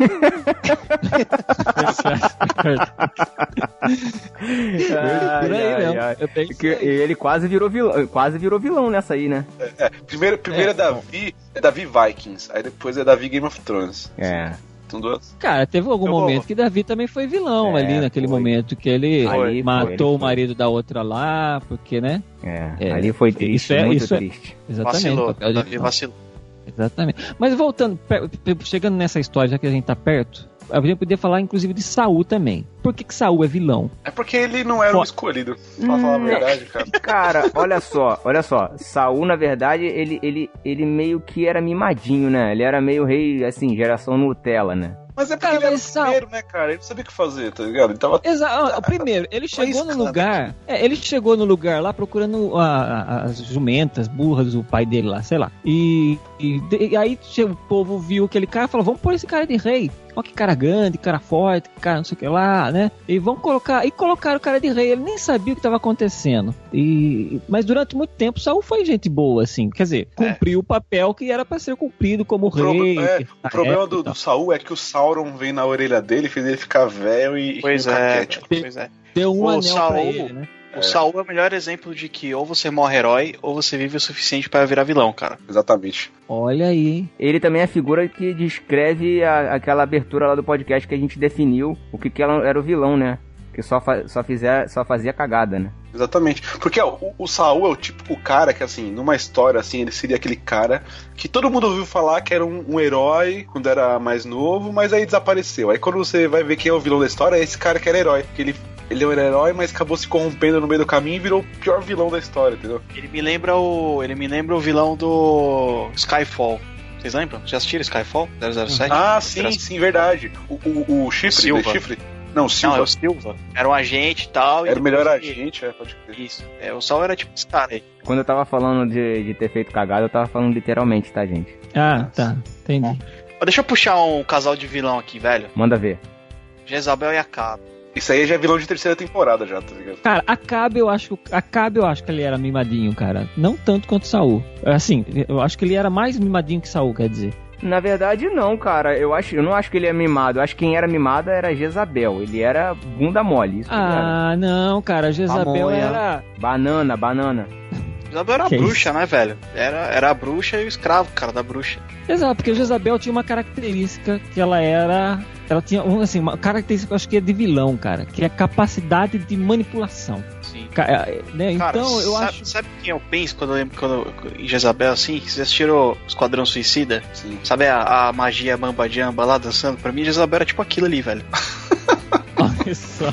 Ai, ai. É ele quase virou vilão, quase virou vilão nessa aí, né? É, primeiro, primeiro é, É, Davi, é Davi Vikings. Aí depois é Davi Game of Thrones. É. Cara, teve algum Eu vou- momento que Davi também foi vilão É, ali, naquele foi. momento que ele Ali foi, matou ele o foi. marido da outra lá, porque, né? É, É, ali foi triste, isso é- muito isso é- triste. Exatamente. Vacilou. Davi vilão. vacilou. Exatamente. Mas voltando, chegando nessa história, já que a gente tá perto, a gente podia falar inclusive de Saul também. Por que, que Saul é vilão? É porque ele não era o escolhido. Pra falar a Hum. verdade, cara. Cara, olha só, olha só. Saul, na verdade, ele, ele, ele meio que era mimadinho, né? Ele era meio rei, assim, geração Nutella, né? Mas é porque Cara, ele era o primeiro, né, cara? Ele não sabia o que fazer, tá ligado? Ele tava. Exato. Primeiro, ele chegou no lugar. É, ele chegou no lugar lá procurando a- a- as jumentas, burras do pai dele lá, sei lá. E, e, e aí che- o povo viu aquele cara e falou: vamos pôr esse cara de rei. Ó, que cara grande, cara forte, que cara não sei o que lá, né? E vão colocar. E colocaram o cara de rei. Ele nem sabia o que estava acontecendo. E, mas durante muito tempo, Saul foi gente boa, assim. Quer dizer, cumpriu o papel que era pra ser cumprido como O rei. é, na O problema do, do Saul é que o Sauron veio na orelha dele, fez ele ficar velho e, Pois e é, caquético. pois é. Deu um o anel Saul- pra ele, né? O Saul é o melhor exemplo de que ou você morre herói ou você vive o suficiente para virar vilão, cara. Exatamente. Olha aí. Ele também é a figura que descreve a- aquela abertura lá do podcast que a gente definiu o que, que ela- era o vilão, né? Que só, fa- só, fizer, só fazia cagada, né? Exatamente. Porque ó, o, o Saul é o típico cara que, assim, numa história, assim, ele seria aquele cara que todo mundo ouviu falar que era um, um herói quando era mais novo, mas aí desapareceu. Aí quando você vai ver quem é o vilão da história, é esse cara que era herói. Que ele, ele era herói, mas acabou se corrompendo no meio do caminho e virou o pior vilão da história, entendeu? Ele me lembra o. Ele me lembra o vilão do Skyfall. Vocês lembram? Já assistiram Skyfall? 007? Ah, sim, sim, verdade. O, o, o chifre, Silva. o chifre. Não, Não, Silva. é o Silva. Era um agente e tal. e Era o melhor agente, é, pode crer. Isso. É, o Saul era tipo esse cara aí. Quando eu tava falando de, de ter feito cagada, eu tava falando literalmente, tá, gente? Ah, tá. Entendi. Mas deixa eu puxar um casal de vilão aqui, velho. Manda ver. Jezabel e Acabe. Isso aí já é vilão de terceira temporada já, tá ligado? Cara, Acabe eu acho, Acabe eu acho que ele era mimadinho, cara. Não tanto quanto Saul. Assim, eu acho que ele era mais mimadinho que Saul, quer dizer. Na verdade, não, cara. Eu, acho, eu não acho que ele é mimado. Eu acho que quem era mimado era Jezabel. Ele era bunda mole. Isso. Ah, não, cara, Jezabel Pamonha. era. Banana, banana. Jezabel era Que bruxa, né, velho? Era, era a bruxa e o escravo, cara, da bruxa. Exato, porque Jezabel tinha uma característica que ela era. Ela tinha assim, uma característica que eu acho que é de vilão, cara, que é a capacidade de manipulação. Sim. É, né? Cara, Então, eu sabe, acho. sabe quem eu penso quando eu lembro quando, em Jezabel assim? Vocês assistiram o Esquadrão Suicida? Sim. Sabe a, a magia Mamba Jamba lá dançando? Pra mim, Jezabel era tipo aquilo ali, velho. Olha só.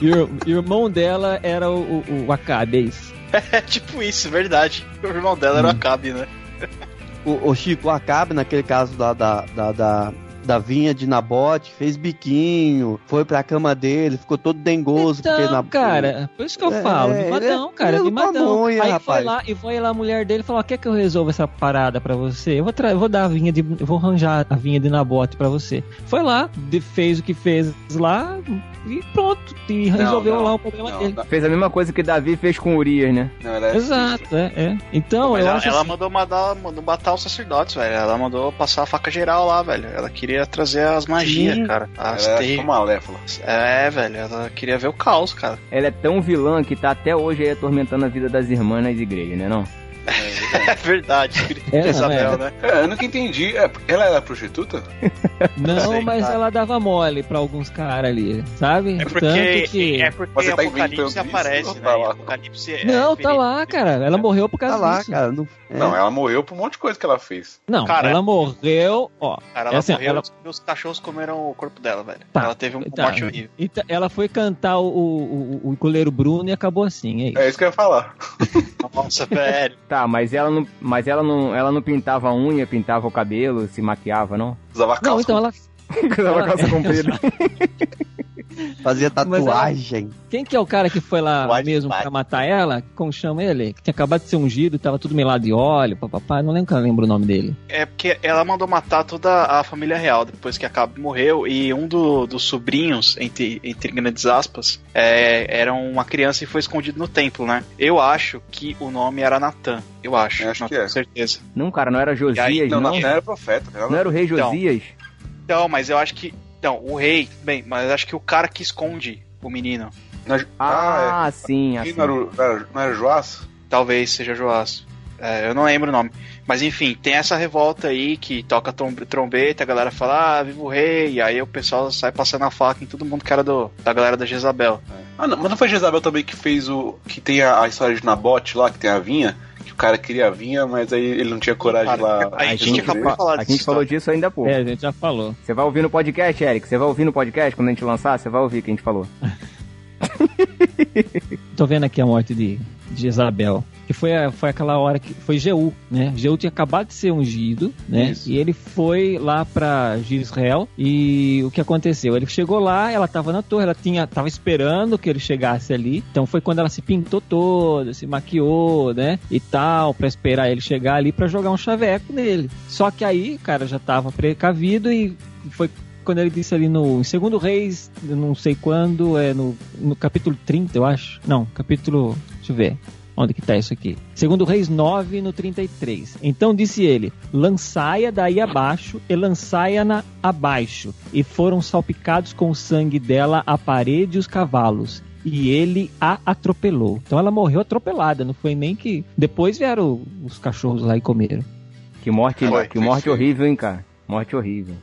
E o o irmão dela era o, o, o Acabe, é isso. É tipo isso, verdade. O irmão dela era o Hum. Acabe, né? O, o Chico Acabe, naquele caso da, da, da, da, da vinha de Nabote, fez biquinho, foi pra cama dele, ficou todo dengoso. porque Então, na- cara, por isso que eu É, falo, mimadão, é- cara, é mimadão. pamonha, Aí foi rapaz. lá e foi lá a mulher dele e falou: quer que eu resolva essa parada pra você? Eu vou, eu vou dar a vinha de. Eu vou arranjar a vinha de Nabote pra você. Foi lá, de- fez o que fez lá e pronto. E resolveu não, lá o problema não, dele. não, Fez a mesma coisa que Davi fez com Urias, né? é Exato, é, é. Então, Mas eu ela, acho ela assim, mandou, mandar, mandou matar os sacerdotes, velho. Ela mandou passar a faca geral lá, velho. Ela queria trazer as magias, Sim. cara. As Ela é terri- tipo maléfica. É, velho. Ela queria ver o caos, cara. Ela é tão vilã que tá até hoje aí atormentando a vida das irmãs nas igrejas, né não? É verdade. É, Isabel, é. né? É, eu nunca entendi. É, ela era prostituta? Não, Sei, mas cara. ela dava mole pra alguns caras ali, sabe? É porque, Tanto que... é porque Você tá Apocalipse isso aparece, ou né? tá? Apocalipse é Não, tá lá, cara. Ela morreu por Tá causa lá, disso. cara. Não, é. Não, ela morreu por um monte de coisa que ela fez. Não, Cara, ela morreu, ó. Cara, ela Essa- morreu ela- os cachorros comeram o corpo dela, velho. Tá, Ela teve uma tá. morte horrível. Então, ela foi cantar o, o, o, o goleiro Bruno e acabou assim, é isso. É isso que eu ia falar. Nossa, velho. Tá, mas ela não, mas ela não, ela não pintava a unha, pintava o cabelo, se maquiava, não? Usava Não, calça. então ela. Usava calça comprida. Fazia Mas ela- tatuagem. Quem que é o cara que foi lá White mesmo pra matar ela? Como chama ele? Que tinha acabado de ser ungido, tava tudo melado de óleo, papapá. Não lembro, lembro o nome dele. É porque ela mandou matar toda a família real depois que a Cabo morreu e um do- dos sobrinhos, entre, entre grandes aspas, é, era uma criança e foi escondido no templo, né? Eu acho que o nome era Natan. Eu acho. Eu acho não que tenho é. certeza. Não, cara, não era Josias, aí, Não, não? não, era profeta. Não era o rei Então. Josias? Então, mas eu acho que. Então, o rei, bem, mas acho que o cara que esconde o menino. não- Ah, Ah, sim, é. assim. E Não era, não era, Joás? Talvez seja Joás. É, eu não lembro o nome. Mas enfim, tem essa revolta aí que toca trom- trombeta, a galera fala, ah, viva o rei, e aí o pessoal sai passando a faca em todo mundo que era do, da galera da Jezabel. Ah, não, mas não foi Jezabel também que fez o. que tem a, a história de Nabote lá, que tem a vinha? Cara queria a vinha, mas aí ele não tinha coragem Cara, lá. a gente de acabou de falar A disso. gente falou disso ainda há pouco. É, a gente já falou. Você vai ouvir no podcast, Eric? Você vai ouvir no podcast quando a gente lançar? Você vai ouvir o que a gente falou. Tô vendo aqui a morte de, de Jezabel. Que foi, a- foi aquela hora que. Foi Jeú, né? Jeú tinha acabado de ser ungido, né? Isso. E ele foi lá pra Israel. E o que aconteceu? Ele chegou lá, ela tava na torre, ela tinha, tava esperando que ele chegasse ali. Então foi quando ela se pintou toda, se maquiou, né? E tal, pra esperar ele chegar ali pra jogar um chaveco nele. Só que aí, cara já tava precavido e foi quando ele disse ali no em Segundo Reis, não sei quando, é no, no capítulo 30, eu acho. Não, capítulo. Deixa eu ver. Onde que tá isso aqui? Segundo Reis 9, no 33. Então disse ele: Lançai-a daí abaixo e lançai-a abaixo. E foram salpicados com o sangue dela a parede e os cavalos. E ele a atropelou. Então ela morreu atropelada, não foi nem que. Depois vieram os cachorros lá e comeram. Que morte, que morte horrível, hein, cara? Morte horrível.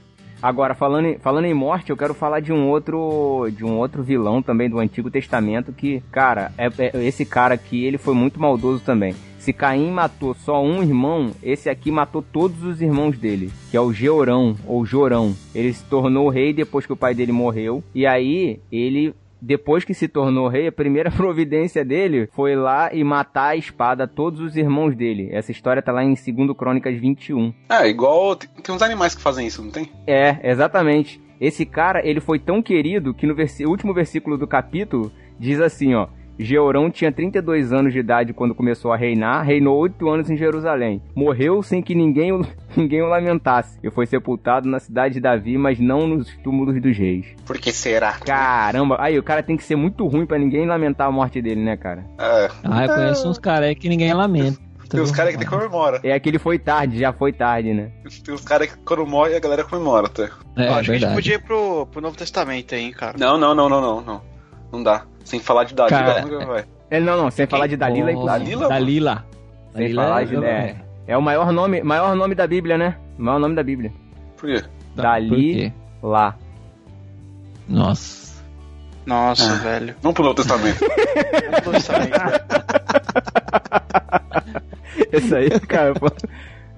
Agora, falando em, falando em morte, eu quero falar de um outro de um outro vilão também do Antigo Testamento que, cara, é, é- esse cara aqui, ele foi muito maldoso também. Se Caim matou só um irmão, esse aqui matou todos os irmãos dele, que é o Georão, ou Jorão. Ele se tornou rei depois que o pai dele morreu, e aí ele depois que se tornou rei, a primeira providência dele foi lá e matar a espada todos os irmãos dele. Essa história tá lá em 2 Crônicas 21. É, igual. Tem, uns animais que fazem isso, não tem? É, exatamente. Esse cara, ele foi tão querido que no último versículo do capítulo diz assim, ó. Georão tinha 32 anos de idade quando começou a reinar, reinou 8 anos em Jerusalém. Morreu sem que ninguém o, ninguém o lamentasse. E foi sepultado na cidade de Davi, mas não nos túmulos dos reis. Por que será? Caramba, aí o cara tem que ser muito ruim pra ninguém lamentar a morte dele, né, cara? É. Ah, eu conheço uns caras aí que ninguém lamenta. Tem uns caras que tem comemora. É aquele foi tarde, já foi tarde, né? Tem uns caras que quando morre a galera comemora até. É, acho que a gente verdade. podia ir pro, pro Novo Testamento aí, hein, cara. Não, não, não, não, não, não. Dá. Sem falar de Dalila, Cara, nunca vai. É, não, não, sem falar de Dalila é impossível. Dalila, Dalila. Sem Dalila falar de. É, é o maior nome, maior nome da Bíblia, né? O maior nome da Bíblia. Por quê? Dali- Por quê? Lá. Nossa. Nossa, Ah. velho. Vamos pro Novo Testamento. Novo Testamento, velho. Isso aí, cara, pô.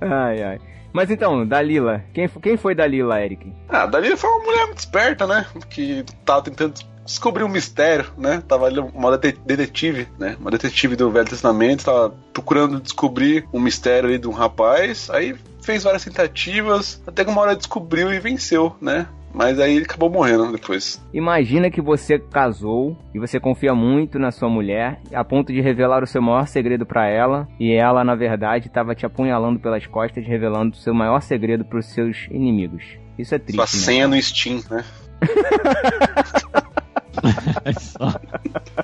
Ai, ai. Mas então, Dalila. Quem, quem foi Dalila, Eric? ah, Dalila foi uma mulher muito esperta, né? Que tava tentando descobriu um mistério, né? Tava ali uma dete- detetive, né? Uma detetive do Velho Testamento, tava procurando descobrir um mistério ali de um rapaz, aí fez várias tentativas, até que uma hora descobriu e venceu, né? Mas aí ele acabou morrendo depois. Imagina que você casou e você confia muito na sua mulher, a ponto de revelar o seu maior segredo pra ela, e ela, na verdade, tava te apunhalando pelas costas, revelando o seu maior segredo pros seus inimigos. Isso é triste, Sua né? senha no Steam, né? Só.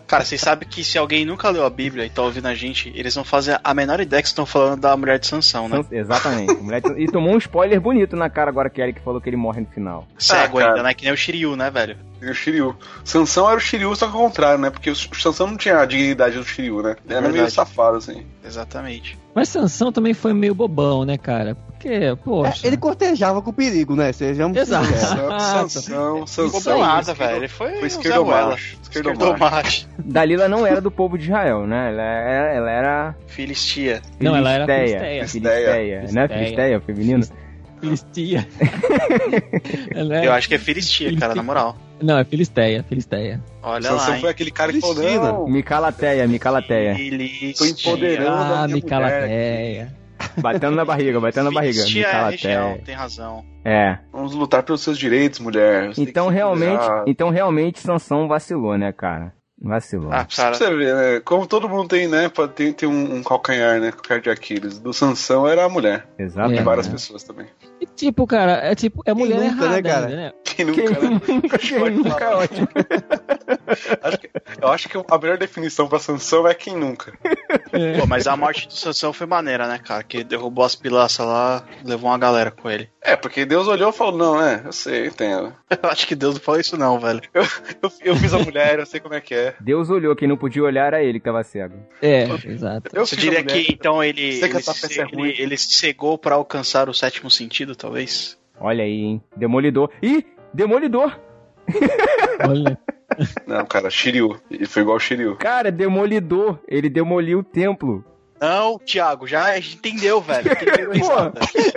Cara, vocês sabem que se alguém nunca leu a Bíblia e tá ouvindo a gente, eles não fazem a menor ideia que estão falando da mulher de Sansão, né? Então, Exatamente. A mulher- E tomou um spoiler bonito na cara agora que Eric falou que ele morre no final. Cego Ah, cara. ainda, né? Que nem o Shiryu, né, velho? E o Shiryu. Sansão era o Shiryu, só que ao contrário, né? Porque o Sansão não tinha a dignidade do Shiryu, né? Ele era meio Verdade. safado, assim. Exatamente. Mas Sansão também foi meio bobão, né, cara? Porque, É, poxa. ele cortejava com o perigo, né? Sejamos Exato. sinceros. Sansão, Isso Não Sansão. roubou nada, velho. Ele foi, Foi esquerdo macho. Esquerdo macho. Dalila não era do povo de Israel, né? Ela era. Ela era Filistia. filisteia. Não, ela era Filisteia. filisteia. Filisteia. Não é Filisteia. filisteia, feminino? Filistia. É- Eu acho que é Filistia, cara, na moral. Não, é Filisteia, Filisteia. Olha Sansão lá, hein? foi aquele cara que falou, não, Micalateia, Micalateia. Tô empoderando. Ah, minha mulher Micalateia. Batendo na barriga, batendo na barriga. É a Micalateia. tem razão. É. vamos lutar pelos seus direitos, mulher. Você Então realmente, então realmente Sansão vacilou, né, cara? Vacilou. Ah, Pra cara. você ver, né? Como todo mundo tem, né? pode- Tem, tem um, um calcanhar, né? Calcanhar de Aquiles. Do Sansão era a mulher. Exato. E É. várias pessoas também. E tipo, cara, é tipo, é mulher nunca, né, errada, cara? ainda, né? Quem nunca, Quem né? nunca, quem nunca é ótimo. Acho que- eu acho que a melhor definição pra Sansão é quem nunca. Pô, mas a morte do Sansão foi maneira, né, cara? Que derrubou as pilaças lá, levou uma galera com ele. É, porque Deus olhou e falou, não, é, eu sei, eu entendo. Eu acho que Deus não falou isso não, velho. Eu, eu fiz a mulher, eu sei como é que é. Deus olhou, quem não podia olhar era ele que tava cego. É, exato. Eu Você diria mulher. que então ele, ele, se, é ruim. ele, ele se cegou pra alcançar o sétimo sentido, talvez? Olha aí, hein? Demolidor. Ih! Demolidor! Olha. Não, cara, Shiryu. Ele foi igual o Shiryu. Cara, demolidor. Ele demoliu o templo. Não, Thiago, já a gente entendeu, velho. Que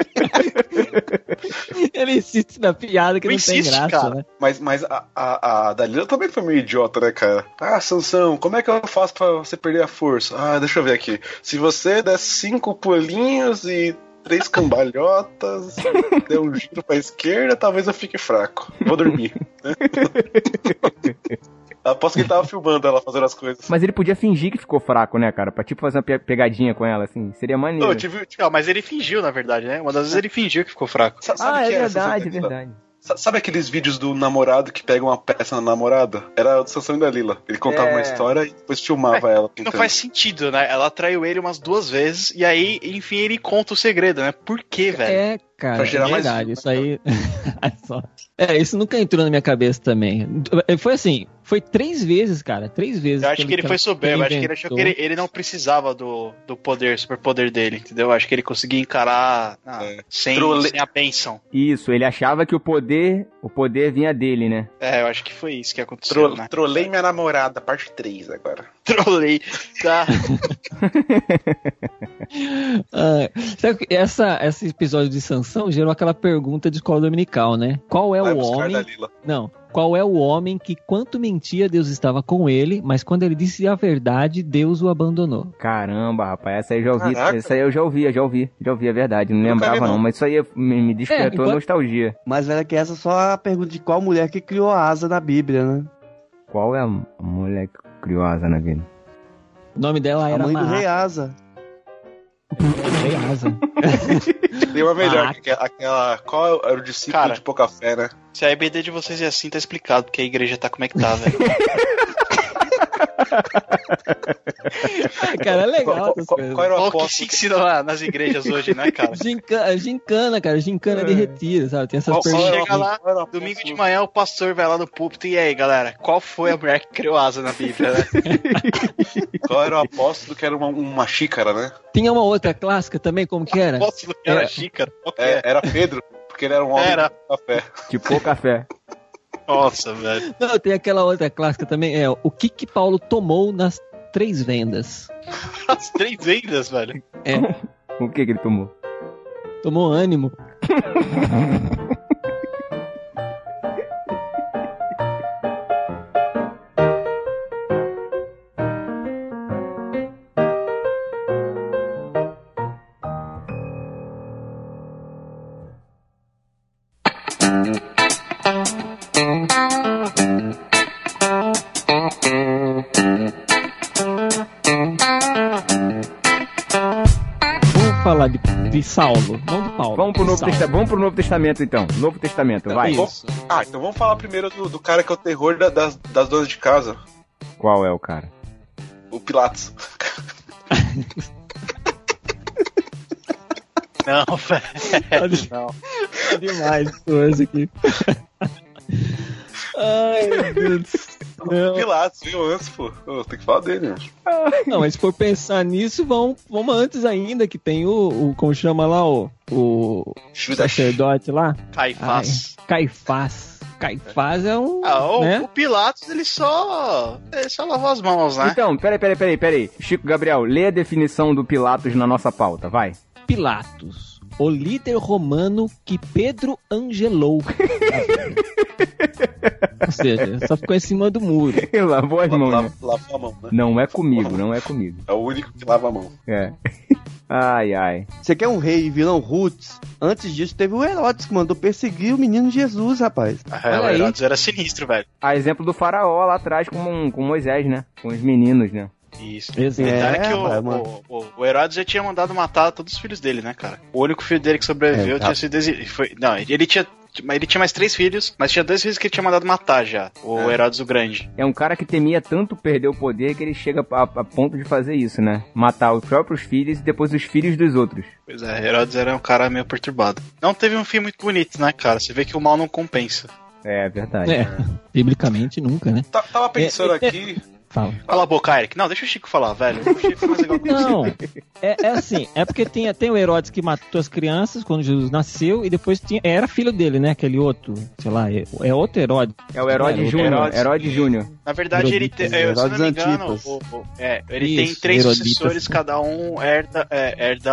ele insiste na piada que Não não, tem insiste, graça, cara. né? Mas, mas a, a, a Dalila também foi meio idiota, né, cara? Ah, Sansão, como é que eu faço pra você perder a força? Ah, deixa eu ver aqui. Se você der cinco pulinhos e três cambalhotas, der um giro pra esquerda, talvez eu fique fraco. Vou dormir. Aposto que ele tava filmando ela fazendo as coisas. Mas ele podia fingir que ficou fraco, né, cara? Pra tipo fazer uma pe- pegadinha com ela, assim. Seria maneiro. Não, eu tive, Não, mas ele fingiu, na verdade, né? Uma das vezes ele fingiu que ficou fraco. sabe Ah, é que essa verdade, Dalila? verdade. Sa- Sabe aqueles vídeos do namorado que pega uma peça na namorada? Era o Sansão e Dalila. Ele contava É. uma história e depois filmava ela. Não pintando. faz sentido, né? Ela traiu ele umas duas vezes e aí, enfim, ele conta o segredo, né? Por quê, velho? É, cara, Pra gerar é mais verdade. view, Isso aí. Só. é, isso nunca entrou na minha cabeça também. Foi assim, foi três vezes, cara. Três vezes. Eu acho que ele foi soberbo, acho que ele achou que ele, ele não precisava do, do poder, superpoder dele, entendeu? Eu acho que ele conseguia encarar ah, É. sem, Trole- sem a bênção. Isso, ele achava que o poder, o poder vinha dele, né? É, eu acho que foi isso que aconteceu, Tro- né? Trolei minha namorada, parte 3 agora. Trolei. Tá. Ah, essa, esse episódio de Sansão gerou aquela pergunta de escola dominical, né? Qual é Vai o homem. Dalila. Não. Qual é o homem que, quanto mentia, Deus estava com ele, mas quando ele disse a verdade, Deus o abandonou? Caramba, rapaz, essa aí eu já ouvi. Caraca. Essa aí eu já ouvi, já ouvi. Já ouvi, é verdade. Não lembrava, não. não. Mas isso aí me, me despertou É, enquanto- nostalgia. Mas velho, que essa é só a pergunta de qual mulher que criou a asa na Bíblia, né? Qual é a mulher que criou a asa na vida? O nome dela A era mãe do rei Asa. Rei Asa. Tem uma melhor, Ah. que é aquela. Qual era o discípulo Cara. de pouca fé, né? Se a EBD de vocês é assim, tá explicado, porque a igreja tá como é que tá, velho. cara, é legal Qual, essas qual- coisas. qual era o que se ensina lá nas igrejas hoje, né, cara? Gincana, gincana, cara, gincana de É. retiro, sabe? Tem essas Qual- era perguntas. Chega lá, era Domingo de manhã o pastor vai lá no púlpito e aí, galera, qual foi a mulher que criou asa na Bíblia, né? Qual era o apóstolo que era uma, uma xícara, né? Tinha uma outra clássica também, como que era? Apóstolo que era É. xícara. É, é? era Pedro, porque ele era um homem Era. de pouca fé. Tipo café. Nossa, velho. Não, tem aquela outra clássica também, é o que que Paulo tomou nas três vendas? As três vendas, velho. É, O que que ele tomou? tomou ânimo. Saulo, não de Paulo. Vamos pro, Novo. Testa- vamos pro Novo Testamento então. Novo Testamento, vai. Isso. Ah, então vamos falar primeiro do, do cara que é o terror da- das, das donas de casa. Qual é o cara? O Pilatos. Não, velho. Não. Tá demais hoje aqui. Ai, meu Deus. Pilatos veio antes, pô. Tem que falar dele, né? não, mas se for pensar nisso, vamos, vamos antes ainda, que tem o, o como chama lá, o, o sacerdote lá. Caifás. Caifás. Caifás é um. Ah, o, né? o Pilatos, ele só. Ele só lavou as mãos, né? Então, peraí, peraí, peraí, peraí. Chico Gabriel, lê a definição do Pilatos na nossa pauta, vai. Pilatos, o líder romano que Pedro angelou. Ou seja, só ficou em cima do muro. Lavou as mãos, né? Lava, lava a mão, né? Não é comigo, não é comigo. É o único que lava a mão. É. Ai, ai. Você quer um rei vilão roots? Antes disso, teve o Herodes que mandou perseguir o menino Jesus, rapaz. É, Olha o aí. Herodes era sinistro, velho. A exemplo do faraó lá atrás com, com Moisés, né? Com os meninos, né? Isso. Detalhe É, que o, mano. o, o- o Herodes já tinha mandado matar todos os filhos dele, né, cara? O único filho dele que sobreviveu É, tá. tinha sido. Foi, não, ele tinha. mas Ele tinha mais três filhos, mas tinha dois filhos que ele tinha mandado matar já. O É. Herodes o Grande. É um cara que temia tanto perder o poder que ele chega a, a ponto de fazer isso, né? Matar os próprios filhos e depois os filhos dos outros. Pois é, Herodes era um cara meio perturbado. Não teve um fim muito bonito, né, cara? Você vê que o mal não compensa. É verdade. É, biblicamente nunca, né? Tá- tava pensando É, é, aqui. Fala. Cala a boca, Eric. Não, deixa o Chico falar, velho. O Chico é mais legal que você. Não, é, é assim, é porque tem, tem o Herodes que matou as crianças quando Jesus nasceu e depois tinha, era filho dele, né? Aquele outro, sei lá, é, é outro Herodes. É o Herodes É, Júnior. Herodes. Herodes Júnior. Na verdade, ele tem. é, Se eu não me engano, o- o- é, ele Isso, tem três Heroditas. sucessores, cada um herda. É, herda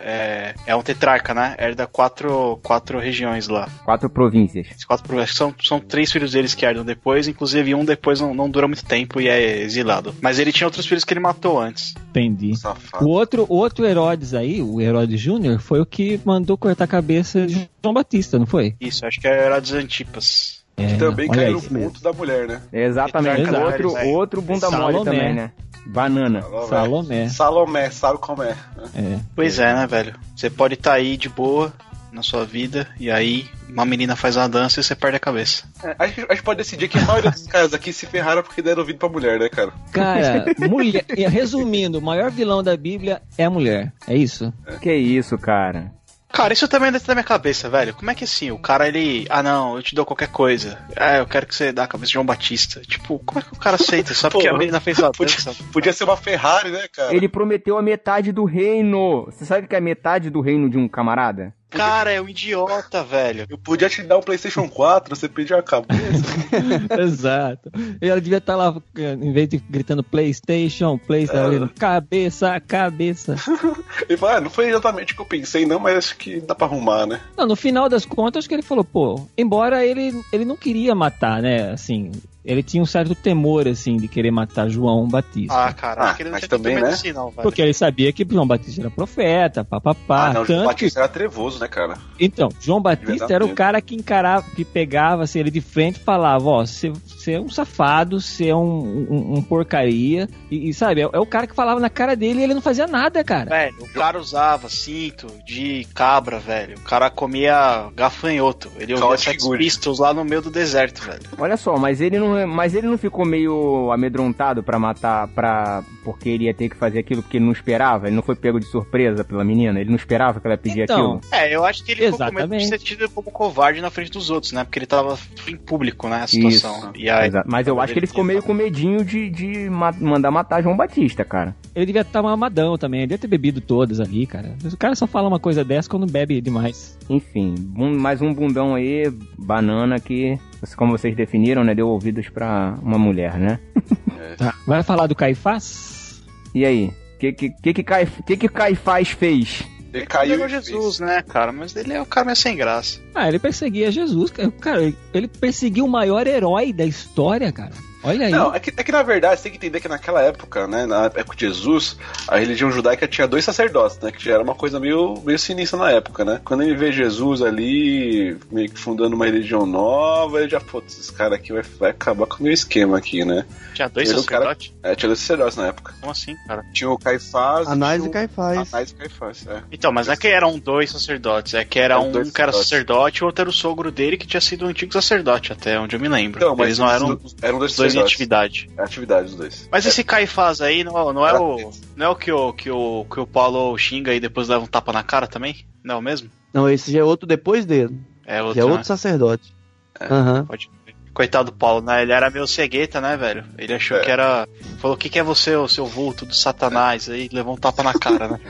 é, é um tetrarca, né? Herda quatro, quatro regiões lá. Quatro províncias. Quatro pro- acho que são, são três filhos deles que herdam depois, inclusive um depois não, não dura muito tempo e é exilado. Mas ele tinha outros filhos que ele matou antes. Entendi. Safado. O outro, o outro Herodes aí, o Herodes Júnior, foi o que mandou cortar a cabeça de João Batista, não foi? Isso, acho que é Herodes Antipas. É, Também caiu no ponto da mulher, né? Exatamente. Exato. Outro, outro bunda mole Salomé. também, né? Banana. Salomé. Salomé, sabe como é. É. Pois é, né, velho? Você pode estar aí de boa na sua vida e aí uma menina faz uma dança e você perde a cabeça. É, a, gente, a gente pode decidir que a maioria dos caras aqui se ferraram porque deram ouvido pra mulher, né, cara? Cara, mulher, e resumindo, o maior vilão da Bíblia é a mulher. É isso? Que isso, cara. Cara, isso também é dentro da minha cabeça, velho. Como é que assim, o cara ele. Ah não, eu te dou qualquer coisa. Ah, eu quero que você dê a cabeça de João Batista. Tipo, como é que o cara aceita? Só porque Pô, a menina fez uma Podia, dança. podia ser uma Ferrari, né, cara? Ele prometeu a metade do reino. Você sabe o que é metade do reino de um camarada? Cara, é um idiota, velho. Eu podia te dar um PlayStation 4, você pediu a cabeça. Exato. E ela devia estar lá, em vez de gritando PlayStation, PlayStation, cabeça, cabeça. Ele falou, ah, não foi exatamente o que eu pensei, não, mas acho que dá pra arrumar, né? Não, no final das contas, acho que ele falou, pô, embora ele, ele não queria matar, né? Assim, ele tinha um certo temor, assim, de querer matar João Batista. Ah, cara, Ah, ele não mas também, né? assim, não, velho. porque ele sabia que João Batista era profeta, papapá. ah, não, o tanto que Batista era trevoso, né, cara? Então, João Batista era o cara que encarava, que pegava assim, ele de frente e falava, ó, você é um safado, você é um, um, um porcaria. E, e, sabe, é, é o cara que falava na cara dele e ele não fazia nada, cara. Velho, o cara usava cinto de cabra, velho. O cara comia gafanhoto. Ele ouvia Good. Pistols lá no meio do deserto, velho. Olha só, mas ele não, mas ele não ficou meio amedrontado pra matar, para porque ele ia ter que fazer aquilo porque ele não esperava. Ele não foi pego de surpresa pela menina. Ele não esperava que ela ia pedir Então, aquilo. É, eu acho que ele ficou com medo de Exatamente. ser tido como covarde na frente dos outros, né? Porque ele tava em público, né? A situação. Isso. E aí, Exato. Mas eu acho que ele ficou meio com medinho de, de ma- mandar matar João Batista, cara. Ele devia estar mamadão também, ele devia ter bebido todas ali, cara. Mas o cara só fala uma coisa dessa quando bebe demais. Enfim, mais um bundão aí, banana que, como vocês definiram, né, deu ouvidos pra uma mulher, né? Tá. Vai falar do Caifás? E aí? O que que, que, que, Caif- que que Caifás fez? Ele caiu Jesus, fez. né, cara? Mas ele é o cara meio sem graça. Ah, ele perseguia Jesus, cara. Cara, ele perseguiu o maior herói da história, cara. Olha aí. Não, é que, é que na verdade você tem que entender que naquela época, né, na época de Jesus, a religião judaica tinha dois sacerdotes, né, que já era uma coisa meio, meio sinistra na época, né. Quando ele vê Jesus ali, meio que fundando uma religião nova, ele já, putz, esse cara aqui vai, vai acabar com o meu esquema aqui, né. Tinha dois Ele o cara- sacerdotes? É, tinha dois sacerdotes na época. Como assim, cara? Tinha o Caifás... Anás tinha e o- Caifás. Anás e Caifás, é. Então, mas não é que eram dois sacerdotes, é que era um dois que era sacerdotes. sacerdote e o outro era o sogro dele que tinha sido um antigo sacerdote, até onde eu me lembro. Então, mas Eles não eram eram dois os dois em atividade. É atividade dos dois. Mas esse Caifás aí não, não é o. Não é o que o, que o que o Paulo xinga e depois leva um tapa na cara também? Não é o mesmo? Não, esse já é outro depois dele. É outro. Já é né? outro sacerdote. Aham. Pode crer. Coitado do Paulo, né? Ele era meio cegueta, né, velho? Ele achou É. que era. Falou, o que, que é você, o seu vulto do satanás? Aí levou um tapa na cara, né?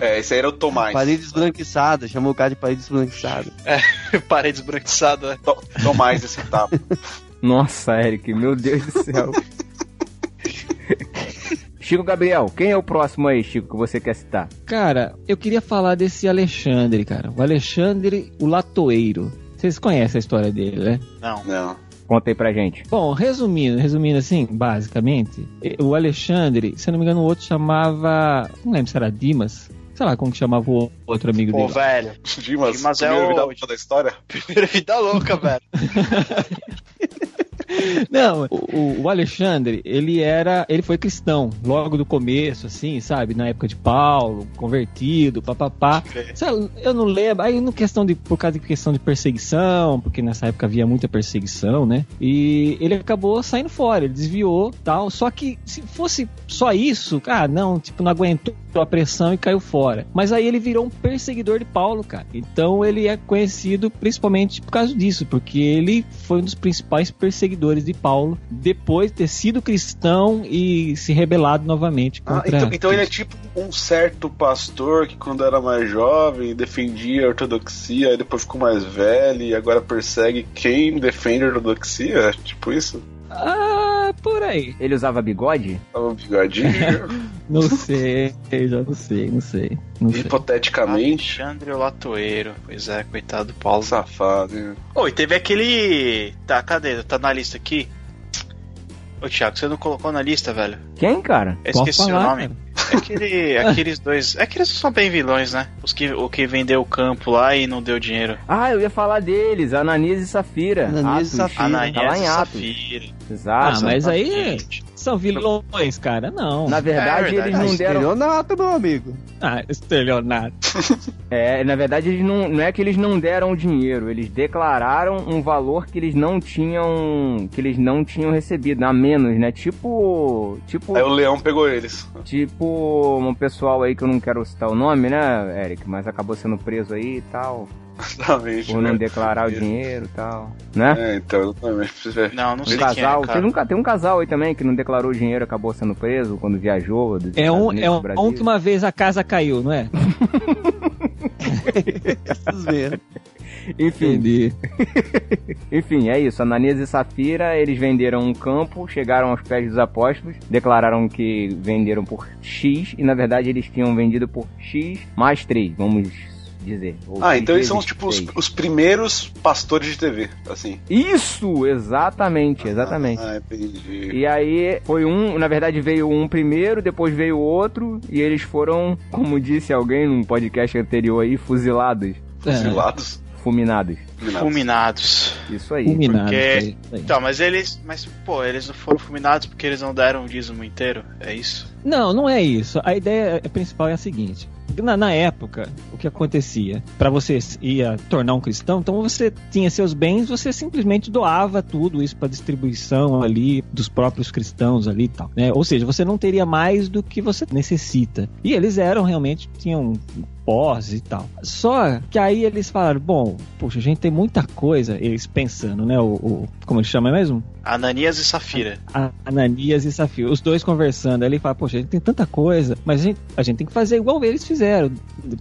É, esse aí era o Tomás. Parede esbranquiçada, chamou o cara de parede esbranquiçada. Parede esbranquiçada. né? To- Tomás esse tapa. Nossa, Eric, meu Deus do céu. Chico Gabriel, quem é o próximo aí, Chico, que você quer citar? Cara, eu queria falar desse Alexandre, cara. O Alexandre, o latoeiro. Vocês conhecem a história dele, né? Não. Não. Conta aí pra gente. Bom, resumindo, resumindo assim, basicamente, o Alexandre, se eu não me engano, o outro chamava. Não lembro se era Dimas. Sei lá como que chamava o outro amigo Pô, dele. velho. Dimas, Dimas é o- vida louca da história? Primeira vida louca, velho. Não, o, o- Alexandre, ele era. Ele foi cristão, logo do começo, assim, sabe? Na época de Paulo, convertido, papapá. Eu não lembro. Aí, no questão de, por causa de questão de perseguição, porque nessa época havia muita perseguição, né? E ele acabou saindo fora, ele desviou tal. Só que se fosse só isso, cara, não, tipo, não aguentou a pressão e caiu fora. Mas aí ele virou um perseguidor de Paulo, cara. Então ele é conhecido principalmente por causa disso, porque ele foi um dos principais perseguidores de Paulo depois de ter sido cristão e se rebelado novamente Ah, contra. então, então ele é tipo um certo pastor que quando era mais jovem defendia a ortodoxia, aí depois ficou mais velho e agora persegue quem defende a ortodoxia? Tipo isso? Ah, por aí. Ele usava bigode? Um bigodinho, Não sei, eu já não sei, não sei. Não sei. hipoteticamente. Alexandre o Latoeiro. Pois é, coitado do Paulo. Safado, hein? Oi, teve aquele. Tá, cadê? Tá na lista aqui? Ô, Thiago, você não colocou na lista, velho? Quem, cara? Eu Pode esqueci falar, o nome. É aquele, aqueles dois. É que eles são bem vilões, né? Os que, o que vendeu o campo lá e não deu dinheiro. Ah, eu ia falar deles, Ananias e Safira. Ananias e Atos. Safira. Ananias Tá lá em e Atos. Safira. Exato. Ah, mas aí Exatamente. São vilões, cara. Não. Na verdade, É verdade. eles não deram. Estelionato, meu amigo. Ah, estelionato. É, na verdade, eles não, não é que eles não deram dinheiro, eles declararam um valor que eles não tinham, que eles não tinham recebido, a menos, né? Tipo, tipo, Aí o leão pegou eles. tipo um pessoal aí que eu não quero citar o nome, né, Eric, mas acabou sendo preso aí e tal, Exatamente. por não né? declarar o dinheiro e tal, né? É, então, você ver. Não, não Um sei quem é, casal, cara. teve um, um casal aí também que não declarou o dinheiro, acabou sendo preso quando viajou. É um, é um, um que uma vez a casa caiu, não é? Enfim. Enfim, é isso. Ananias e Safira, eles venderam um campo, chegaram aos pés dos apóstolos, declararam que venderam por X, e na verdade eles tinham vendido por X mais 3, vamos dizer. Ou Ah, então eles são tipo os, os primeiros pastores de TV, assim. Isso, exatamente, exatamente. Ah, entendi. E aí foi um, na verdade veio um primeiro, depois veio outro, e eles foram, como disse alguém num podcast anterior aí, fuzilados, Fuzilados. fulminados. Fulminados. Isso aí. Fulminado. Porque- isso aí. Então, mas eles. Mas, pô, eles não foram fulminados porque eles não deram o dízimo inteiro? É isso? Não, não é isso. A ideia principal é a seguinte. Na, na época, o que acontecia? Para você ia tornar um cristão, então você tinha seus bens, você simplesmente doava tudo isso para distribuição ali dos próprios cristãos ali e tal, né? Ou seja, você não teria mais do que você necessita. E eles eram realmente tinham pós e tal. Só que aí eles falaram, bom, poxa, a gente tem muita coisa, eles pensando, né? O, o- como ele chama mesmo? Ananias e Safira. a- Ananias e Safira, os dois conversando. Aí ele fala, poxa, a gente tem tanta coisa, mas a gente, a gente tem que fazer igual eles fizeram.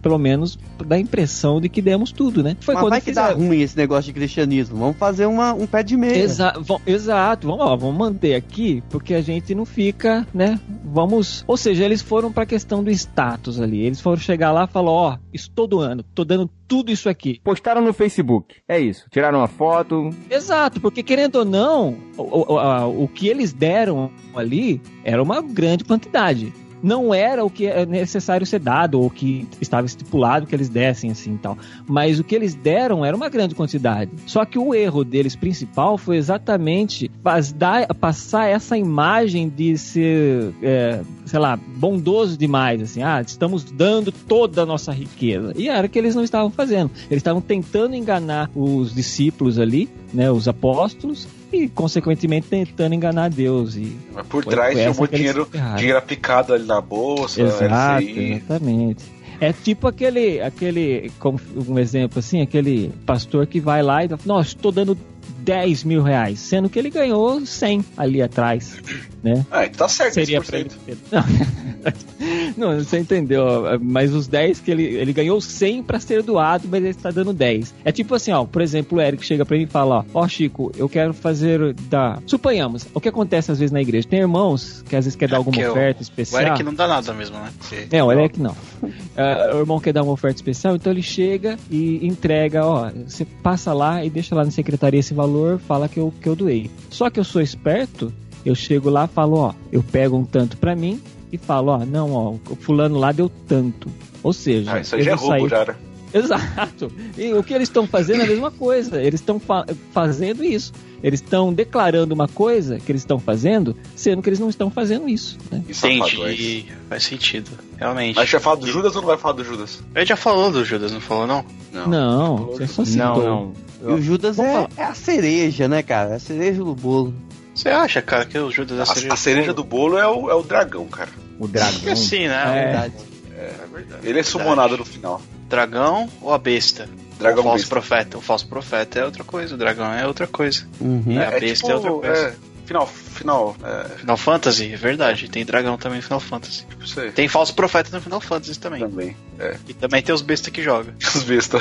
Pelo menos dá a impressão de que demos tudo, né? Foi Mas quando vai que dá ruim esse negócio de cristianismo. Vamos fazer uma, um pé de meia. Exa va- exato, vamos, ó, vamos manter aqui, porque a gente não fica, né? Vamos. Ou seja, eles foram pra questão do status ali. Eles foram chegar lá e falou: ó, estou doando, tô dando tudo isso aqui. Postaram no Facebook. É isso. Tiraram uma foto. Exato, porque querendo ou não, o, o- o que eles deram ali era uma grande quantidade. Não era o que é necessário ser dado, ou que estava estipulado que eles dessem assim e tal. Mas o que eles deram era uma grande quantidade. Só que o erro deles principal foi exatamente passar essa imagem de ser, é, sei lá, bondoso demais. Assim, ah, estamos dando toda a nossa riqueza. E era o que eles não estavam fazendo. Eles estavam tentando enganar os discípulos ali, né, os apóstolos, e consequentemente tentando enganar Deus. E Mas por trás tinha um dinheiro, dinheiro aplicado ali na bolsa, Exato, exatamente. É tipo aquele, aquele, como um exemplo assim, aquele pastor que vai lá e fala, nossa, estou dando 10 mil reais, sendo que ele ganhou 100 ali atrás, né? Ah, então tá certo, Seria 100%. pra ele ter- Não, você entendeu, mas os 10 que ele, ele ganhou 100 pra ser doado, mas ele está dando 10. É tipo assim, ó, por exemplo, o Eric chega pra mim e fala, ó, ó Chico, eu quero fazer da... Suponhamos, o que acontece às vezes na igreja, tem irmãos que às vezes quer dar alguma que o- oferta O especial. Eric não dá nada mesmo, né? Porque- É, o Eric não. Ah, o irmão quer dar uma oferta especial, então ele chega e entrega, ó, você passa lá e deixa lá na secretaria esse valor, fala que eu, que eu doei. Só que eu sou esperto, eu chego lá e falo, ó, eu pego um tanto pra mim e falo, ó, não, ó, o fulano lá deu tanto. Ou seja, Ah, isso aí eu já é roubo, sair- já, né? Exato. E o que eles estão fazendo é a mesma coisa. Eles estão fa- fazendo isso. Eles estão declarando uma coisa que eles estão fazendo, sendo que eles não estão fazendo isso. Né? Entendi. Faz sentido. Realmente. Mas a gente vai falar do Judas ou não vai falar do Judas? Gente já falou do Judas, não falou, não? Não, você só citou. Não, não. E o Judas é, é a cereja, né, cara? É a cereja do bolo. Você acha, cara, que o Judas é a A, cereja, a cereja do bolo é o, é o dragão, cara. O dragão. assim, né? É. Verdade. É verdade. Ele é summonado no final. Dragão ou a besta? Dragão o falso besta. profeta. O falso profeta é outra coisa, o dragão é outra coisa. Uhum. É, a besta é outra coisa. É, final, final. É, Final Fantasy, é verdade. Tem dragão também no Final Fantasy. tipo. Tem falso profeta no Final Fantasy também. Também. É. E também tem os bestas que jogam. Os besta.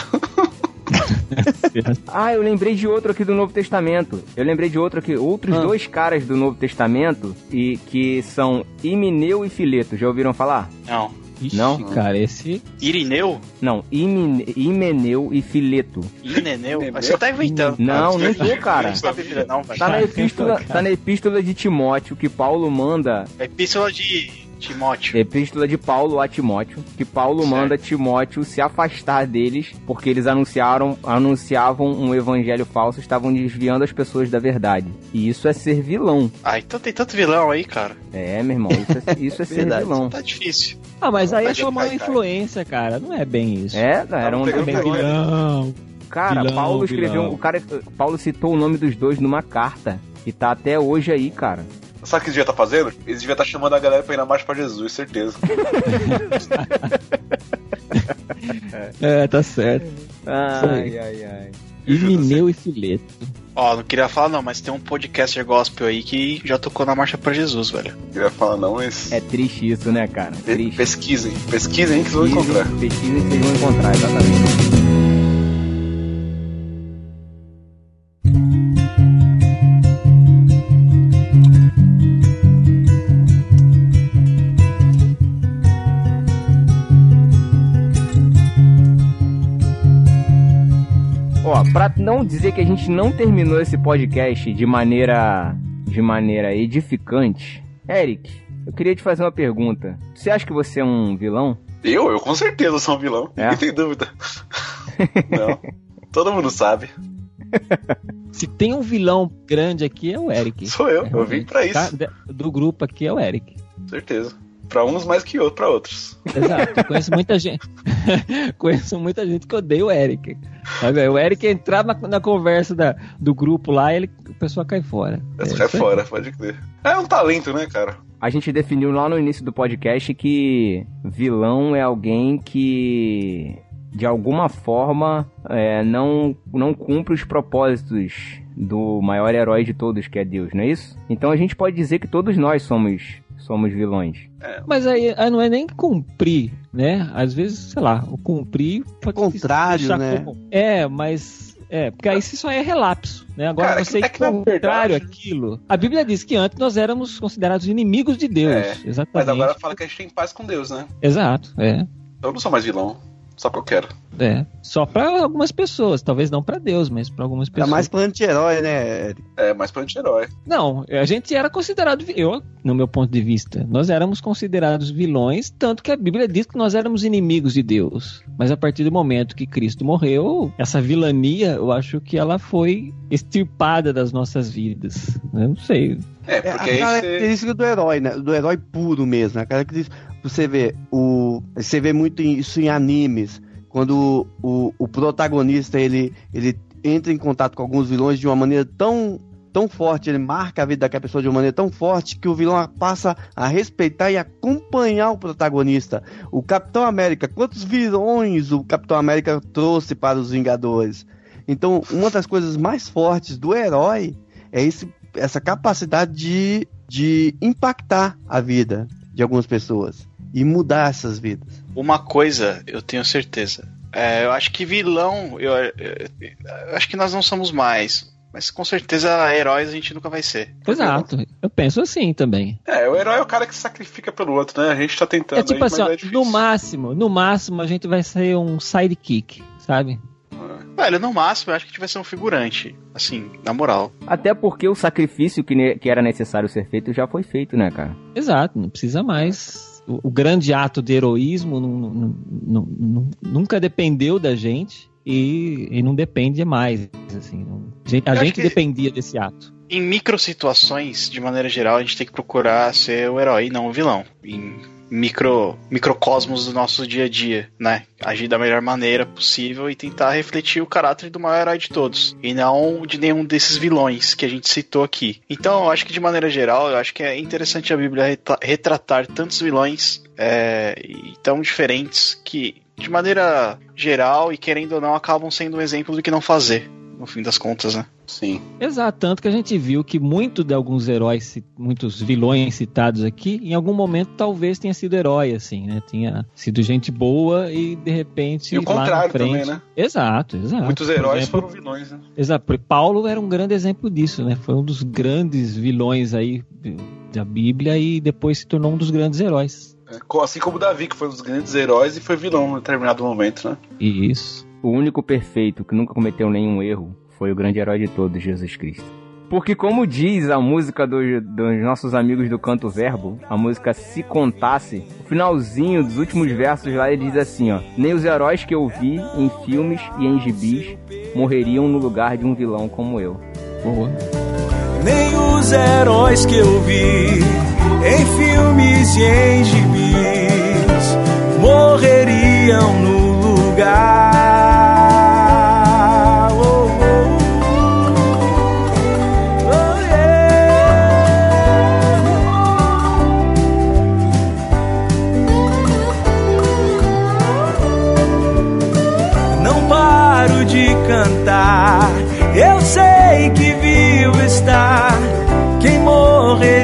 Ah, eu lembrei de outro aqui do Novo Testamento. Eu lembrei de outro aqui. Outros Ah. dois caras do Novo Testamento e que são Himeneu e Fileto. Já ouviram falar? Não. Ixi, Não? cara, esse. Irineu? Não, Himene- Himeneu e Fileto. Ineneu? Você tá inventando. Não, não tô, cara. Não tá Bíblia, não, velho. Tá na, Cara, epístola, cara. tá na epístola de Timóteo que Paulo manda. Epístola de Timóteo. Epístola de Paulo a Timóteo. Que Paulo Certo. manda Timóteo se afastar deles porque eles anunciaram, anunciavam um evangelho falso, estavam desviando as pessoas da verdade. E isso é ser vilão. Ah, então tem tanto vilão aí, cara. É, meu irmão, isso é, isso é ser vilão. Tá difícil. Ah, mas aí é Mas só uma influência, cara. Não é bem isso. É, era um Tá É bem Vilão, vilão. Cara, Vilão, Paulo escreveu. vilão. O cara. Paulo citou o nome dos dois numa carta. E tá até hoje aí, cara. Sabe o que eles deviam estar fazendo? Eles deviam estar chamando a galera pra ir na marcha pra Jesus, certeza. É, tá certo. Ai, ai, ai. Imineu e Fileto. Ó, não queria falar não, mas tem um podcaster gospel aí que já tocou na Marcha pra Jesus, velho. Não queria falar não, mas. É triste isso, né, cara? Triste. pesquisem, pesquisem que vocês vão encontrar. Pesquisem que vocês vão encontrar, exatamente. Não dizer que a gente não terminou esse podcast de maneira de maneira edificante, Eric, eu queria te fazer uma pergunta. Você acha que você é um vilão? Eu, eu com certeza sou um vilão. É? Ninguém tem dúvida. não. Todo mundo sabe. Se tem um vilão grande aqui, é o Eric. Sou eu. Eu vim pra isso. Tá? Do grupo aqui é o Eric. Certeza. Pra uns mais que outros, pra outros. Exato. Eu conheço muita gente. conheço muita gente que odeia o Eric. Sabe? O Eric entrar na, na conversa da, do grupo lá, ele, a pessoa cai fora. Essa É cai fora, pode crer. É um talento, né, cara? A gente definiu lá no início do podcast que vilão é alguém que de alguma forma é, não, não cumpre os propósitos do maior herói de todos, que é Deus, não é isso? Então a gente pode dizer que todos nós somos somos vilões. Mas aí, aí não é nem cumprir, né? Às vezes, sei lá, o cumprir pode Contrário, né? como- É, mas. É, porque aí isso só é relapso, né? Agora Cara, é você que- é que, contrário verdade- àquilo. A Bíblia diz que antes nós éramos considerados inimigos de Deus. É, Exatamente. Mas agora fala que a gente tem paz com Deus, né? Exato, é. Eu não sou mais vilão. Só que eu quero. É. Só pra algumas pessoas, talvez não pra Deus, mas pra algumas Tá pessoas. mais pra anti-herói, né, Eric? É, mais pra anti-herói. Não, a gente era considerado, eu, no meu ponto de vista, nós éramos considerados vilões, tanto que a Bíblia diz que nós éramos inimigos de Deus. Mas a partir do momento que Cristo morreu, essa vilania, eu acho que ela foi extirpada das nossas vidas. Eu não sei. É, É a porque aí você. característica do herói, né? Do herói puro mesmo. A característica. Você vê, o, você vê muito isso em animes. Quando o, o protagonista ele, ele entra em contato com alguns vilões de uma maneira tão, tão forte, ele marca a vida daquela pessoa de uma maneira tão forte que o vilão passa a respeitar e acompanhar o protagonista. O Capitão América, quantos vilões o Capitão América trouxe para os Vingadores? Então, uma das coisas mais fortes do herói é esse, essa capacidade de, de impactar a vida de algumas pessoas e mudar essas vidas. Uma coisa eu tenho certeza. É, eu acho que vilão, eu, eu- eu acho que nós não somos mais. Mas com certeza heróis a gente nunca vai ser. Exato. Eu penso assim também. É, o herói é o cara que se sacrifica pelo outro, né? A gente tá tentando É tipo aí, assim, mas ó, é no máximo, no máximo a gente vai ser um sidekick, sabe? Velho, no máximo eu acho que a gente vai ser um figurante. Assim, na moral. Até porque o sacrifício que, ne- que era necessário ser feito já foi feito, né, cara? Exato, não precisa mais. O, o grande ato de heroísmo nunca dependeu da gente e, e não depende mais. Assim, não- a gente, a Eu acho gente que- dependia desse ato. Em micro situações, de maneira geral, a gente tem que procurar ser o herói e não o vilão. Em micro microcosmos do nosso dia a dia, né? Agir da melhor maneira possível e tentar refletir o caráter do maior herói de todos. E não de nenhum desses vilões que a gente citou aqui. Então, eu acho que de maneira geral, eu acho que é interessante a Bíblia retratar tantos vilões é, tão diferentes que, de maneira geral e querendo ou não, acabam sendo um exemplo do que não fazer. No fim das contas, né? Sim. Exato, tanto que a gente viu que muito de alguns heróis, muitos vilões citados aqui, em algum momento talvez tenha sido herói, assim, né? Tinha sido gente boa e de repente E o lá na contrário frente... também, né? Exato, exato. Muitos heróis exemplo, foram vilões, né? Exato, porque Paulo era um grande exemplo disso, né? Foi um dos grandes vilões aí da Bíblia e depois se tornou um dos grandes heróis. É, Assim como o Davi, que foi um dos grandes heróis e foi vilão em determinado momento, né? Isso. O único perfeito que nunca cometeu nenhum erro foi o grande herói de todos, Jesus Cristo. Porque como diz a música do- dos nossos amigos do Canto Verbo, a música Se Contasse, o finalzinho dos últimos versos lá ele diz assim, ó: Nem os heróis que eu vi em filmes e em gibis morreriam no lugar de um vilão como eu. Nem os heróis que eu vi em filmes e em gibis morreriam no lugar. Cantar. Eu sei que vivo está quem morreria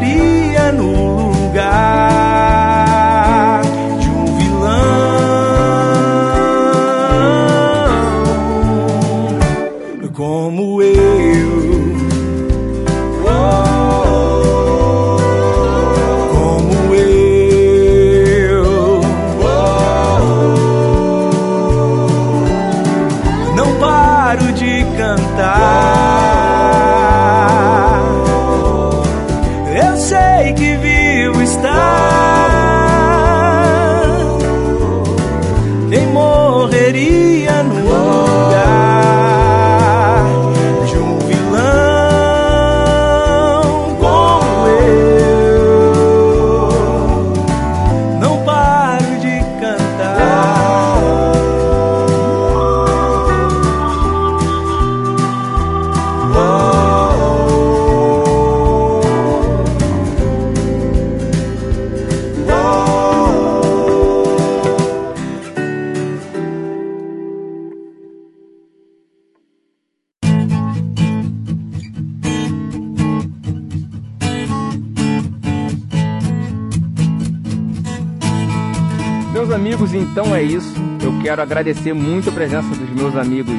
então é isso. Eu quero agradecer muito a presença dos meus amigos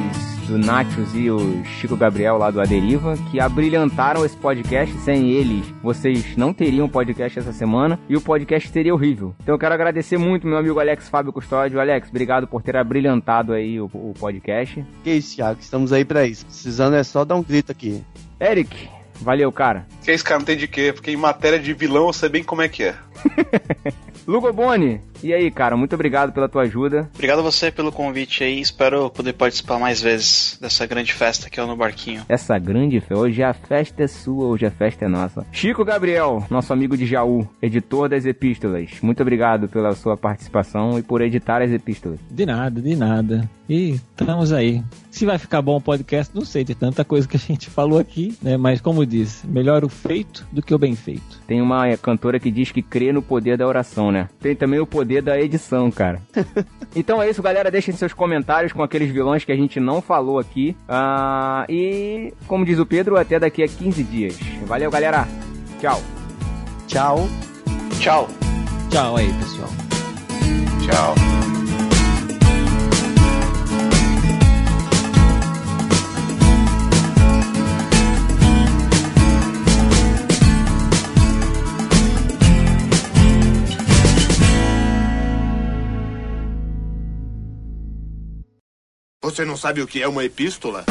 do Nachos e o Chico Gabriel lá do Aderiva, que abrilhantaram esse podcast. Sem eles, vocês não teriam podcast essa semana e o podcast seria horrível. Então eu quero agradecer muito meu amigo Alex Fábio Custódio. Alex, obrigado por ter abrilhantado aí o, o podcast. Que isso, Thiago, estamos aí pra isso. Precisando é só dar um grito aqui. Eric, valeu, cara. Que esse cara não tem de quê? Porque em matéria de vilão eu sei bem como é que é. Lugo Boni, e aí, cara, muito obrigado pela tua ajuda. Obrigado a você pelo convite aí. Espero poder participar mais vezes dessa grande festa que é o No Barquinho. Essa grande festa, hoje a festa é sua, hoje a festa é nossa. Chico Gabriel, nosso amigo de Jaú, editor das epístolas, muito obrigado pela sua participação e por editar as epístolas. De nada, de nada. E estamos aí. Se vai ficar bom o podcast, não sei, de tanta coisa que a gente falou aqui, né? Mas como disse, melhor o feito do que o bem feito. Tem uma cantora que diz que crê no poder da oração, né? Tem também o poder da edição, cara. então é isso, galera. Deixem seus comentários com aqueles vilões que a gente não falou aqui. Ah, e, como diz o Pedro, até daqui a 15 dias. Valeu, galera. Tchau. Tchau. Tchau. Tchau aí, pessoal. Tchau. Você não sabe o que é uma epístola?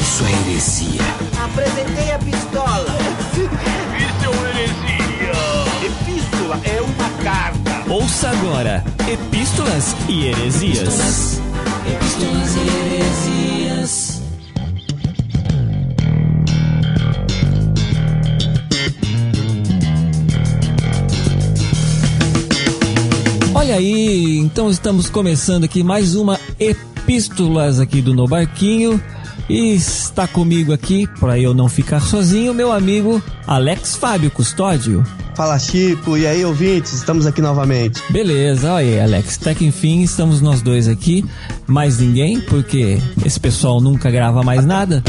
Isso é heresia. Apresentei a pistola. Isso é uma heresia! Epístola é uma carta. Ouça agora Epístolas e Heresias. Epístolas e Heresias. Olha aí, então estamos começando aqui mais uma Epístolas aqui do No Barquinho. E está comigo aqui, para eu não ficar sozinho, meu amigo Alex Fábio Custódio. Fala, Chico. E aí, ouvintes? Estamos aqui novamente. Beleza, olha aí, Alex. Até que enfim estamos nós dois aqui. Mais ninguém, porque esse pessoal nunca grava mais nada.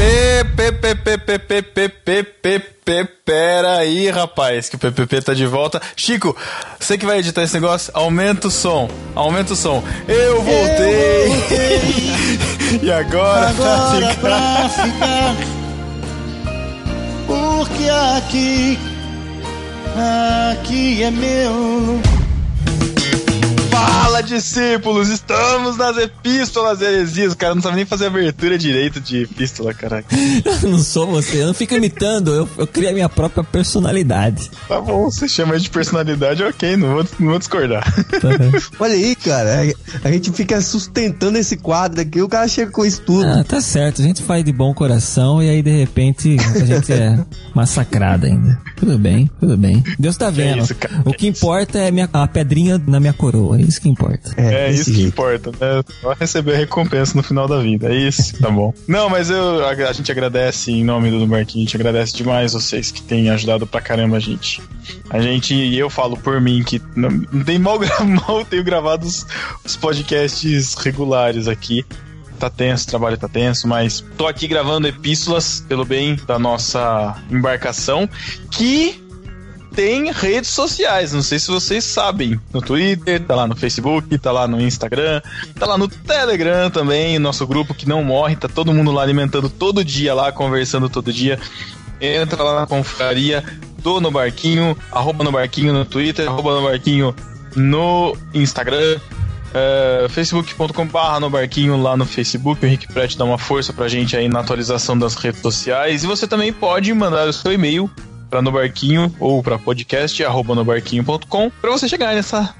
Pera aí, rapaz, que o PPP tá de volta. Chico, você que vai editar esse negócio, aumenta o som, aumenta o som. Eu voltei! Eu voltei. e agora, agora pra ficar... pra ficar... Porque aqui, aqui é meu... Fala, discípulos! Estamos nas epístolas heresias. O cara não sabe nem fazer abertura direito de epístola, caraca. Eu não sou você, eu não fico imitando, eu, eu criei a minha própria personalidade. Tá bom, você chama de personalidade, ok, não vou, não vou discordar. Olha aí, cara. A gente fica sustentando esse quadro aqui. O cara chega com isso tudo. Ah, tá certo, a gente faz de bom coração e aí de repente a gente é massacrado ainda. Tudo bem, tudo bem. Deus tá vendo. isso, o que importa é minha, a pedrinha na minha coroa, é isso que importa. É desse isso que jeito. importa, né? Só receber a recompensa no final da vida. É isso, tá bom. Não, mas eu, a, a gente agradece em nome do Marquinhos, a gente agradece demais vocês que têm ajudado pra caramba a gente. A gente, e eu falo por mim que não, não tem mal, mal tenho gravado os, os podcasts regulares aqui. Tá tenso, o trabalho tá tenso, mas tô aqui gravando epístolas pelo bem da nossa embarcação, que tem redes sociais, não sei se vocês sabem. No Twitter, tá lá no Facebook, tá lá no Instagram, tá lá no Telegram também, nosso grupo que não morre, tá todo mundo lá alimentando todo dia lá, conversando todo dia. Entra lá na confraria do No Barquinho, arroba no Barquinho no Twitter, arroba no Barquinho no Instagram, é, facebook.com.br no Barquinho lá no Facebook. O Henrique Prete dá uma força pra gente aí na atualização das redes sociais. E você também pode mandar o seu e-mail para no barquinho ou para podcast arroba nobarquinho.com para você chegar nessa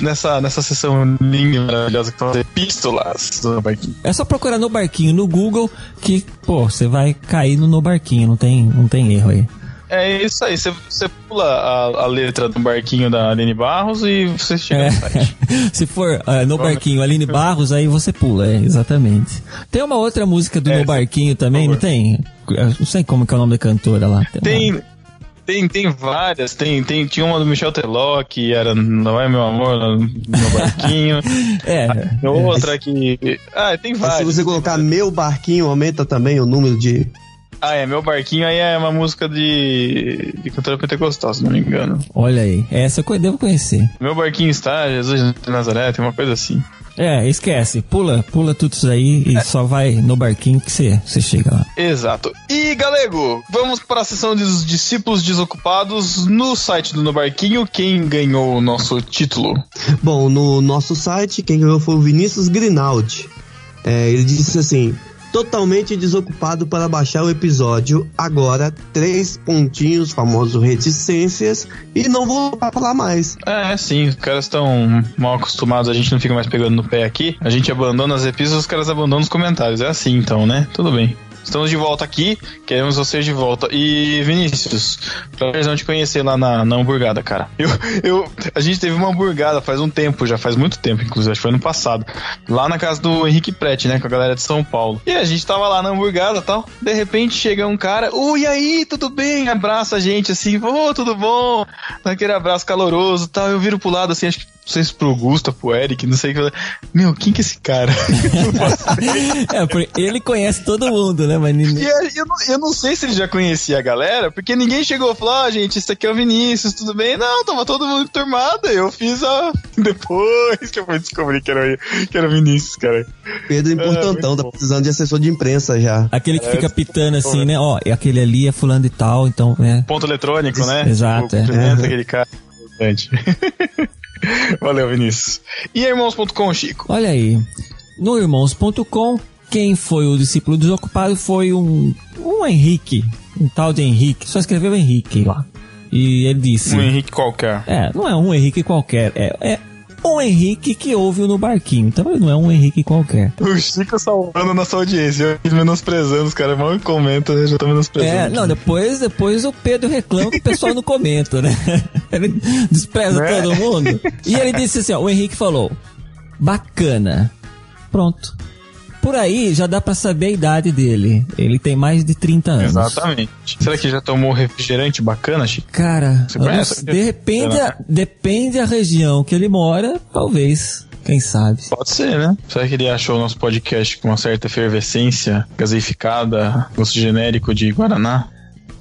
nessa nessa sessão linda maravilhosa que as epístolas do No barquinho. É só procurar no barquinho no Google que, pô, você vai cair no, no barquinho, não tem, não tem erro aí. É isso aí, você, você pula a, a letra do barquinho da Aline Barros e você chega É. no site. Se for ah, no barquinho Aline Barros, aí você pula, é, exatamente. Tem uma outra música do É, No Barquinho também, não tem? Não sei como que é o nome da cantora lá. uma- Tem, tem, tem várias, tem, tem, tinha uma do Michel Teló que era Não é meu amor no, no barquinho. É. Tem outra que. Ah, tem várias. se você tem colocar meu barquinho, aumenta também o número de, Ah, é, meu barquinho aí é uma música de, de cantora pentecostal, se não me engano. Olha aí, essa eu devo conhecer. Meu barquinho está, Jesus de Nazaré, tem uma coisa assim. É, esquece, pula, pula tudo isso aí e só vai no barquinho que você você chega lá. Exato. E, Galego, vamos para a sessão dos discípulos desocupados no site do No Barquinho. Quem ganhou o nosso título? Bom, no nosso site, quem ganhou foi o Vinícius Grinaldi. É, ele disse assim: totalmente desocupado para baixar o episódio. Agora, três pontinhos, famoso reticências, e não vou falar mais. É, sim, os caras estão mal acostumados, a gente não fica mais pegando no pé aqui. A gente abandona as epístolas, os caras abandonam os comentários. É assim então, né? Tudo bem. Estamos de volta aqui, queremos vocês de volta. E Vinícius, prazer te conhecer lá na, na hamburgada, cara. Eu, eu, a gente teve uma hamburgada faz um tempo, já faz muito tempo, inclusive, acho que foi ano passado. Lá na casa do Henrique Prete, né, com a galera de São Paulo. E a gente tava lá na hamburgada tal. De repente chega um cara, ui, e aí, tudo bem? Abraça a gente assim, ô, tudo bom? Naquele abraço caloroso tal. Eu viro pro lado assim, acho que não sei se pro Gusta, pro Eric, não sei o que. Meu, quem que é esse cara? É, porque ele conhece todo mundo, né? Mas E ninguém... aí, eu, não, eu não sei se ele já conhecia a galera, porque ninguém chegou e falou, ah, gente, esse aqui é o Vinícius, tudo bem? Não, tava todo mundo turmado, eu fiz a... Depois que eu fui descobrir que era, que era o Vinícius, cara. Pedro Importantão, tá precisando de assessor de imprensa já. Aquele que fica pitando assim, né? Ó, e aquele ali é fulano e tal, então, né? Ponto eletrônico, né? Exato, Tipo, é. Uhum. aquele cara. Importante. Valeu, Vinícius. E irmãos.com, Chico? Olha aí, no irmãos.com, quem foi o discípulo desocupado foi um, um Henrique, um tal de Henrique, só escreveu Henrique lá. E ele disse... Um Henrique qualquer. É, não é um Henrique qualquer, é, é um Henrique que ouve no barquinho, então ele não é um Henrique qualquer. O Chico salvando nossa audiência, eu menosprezando, os caras mal comentam, eu já tô menosprezando. É, não, depois, depois o Pedro reclama que o pessoal não comenta, né? Ele despreza Né? todo mundo. E ele disse assim, ó, o Henrique falou, bacana, pronto. Por aí já dá pra saber a idade dele. Ele tem mais de 30 anos. Exatamente. Será que já tomou refrigerante bacana, Chico? Cara, de repente, a- depende da região que ele mora, talvez, quem sabe. Pode ser, né? Será que ele achou o nosso podcast com uma certa efervescência, gaseificada, gosto genérico de Guaraná?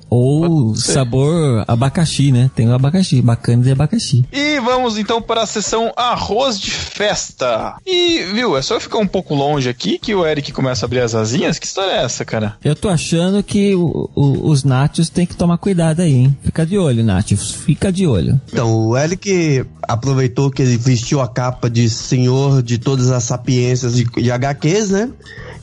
Ou sabor abacaxi, né? Tem o abacaxi, bacana de abacaxi. E vamos então para a sessão arroz de festa. E, viu, é só eu ficar um pouco longe aqui que o Eric começa a abrir as asinhas? Que história é essa, cara? Eu tô achando que o- o- os Natios tem que tomar cuidado aí, hein? Fica de olho, Natios. Fica de olho. Então, o Eric aproveitou que ele vestiu a capa de senhor de todas as sapiências de, de HQs, né?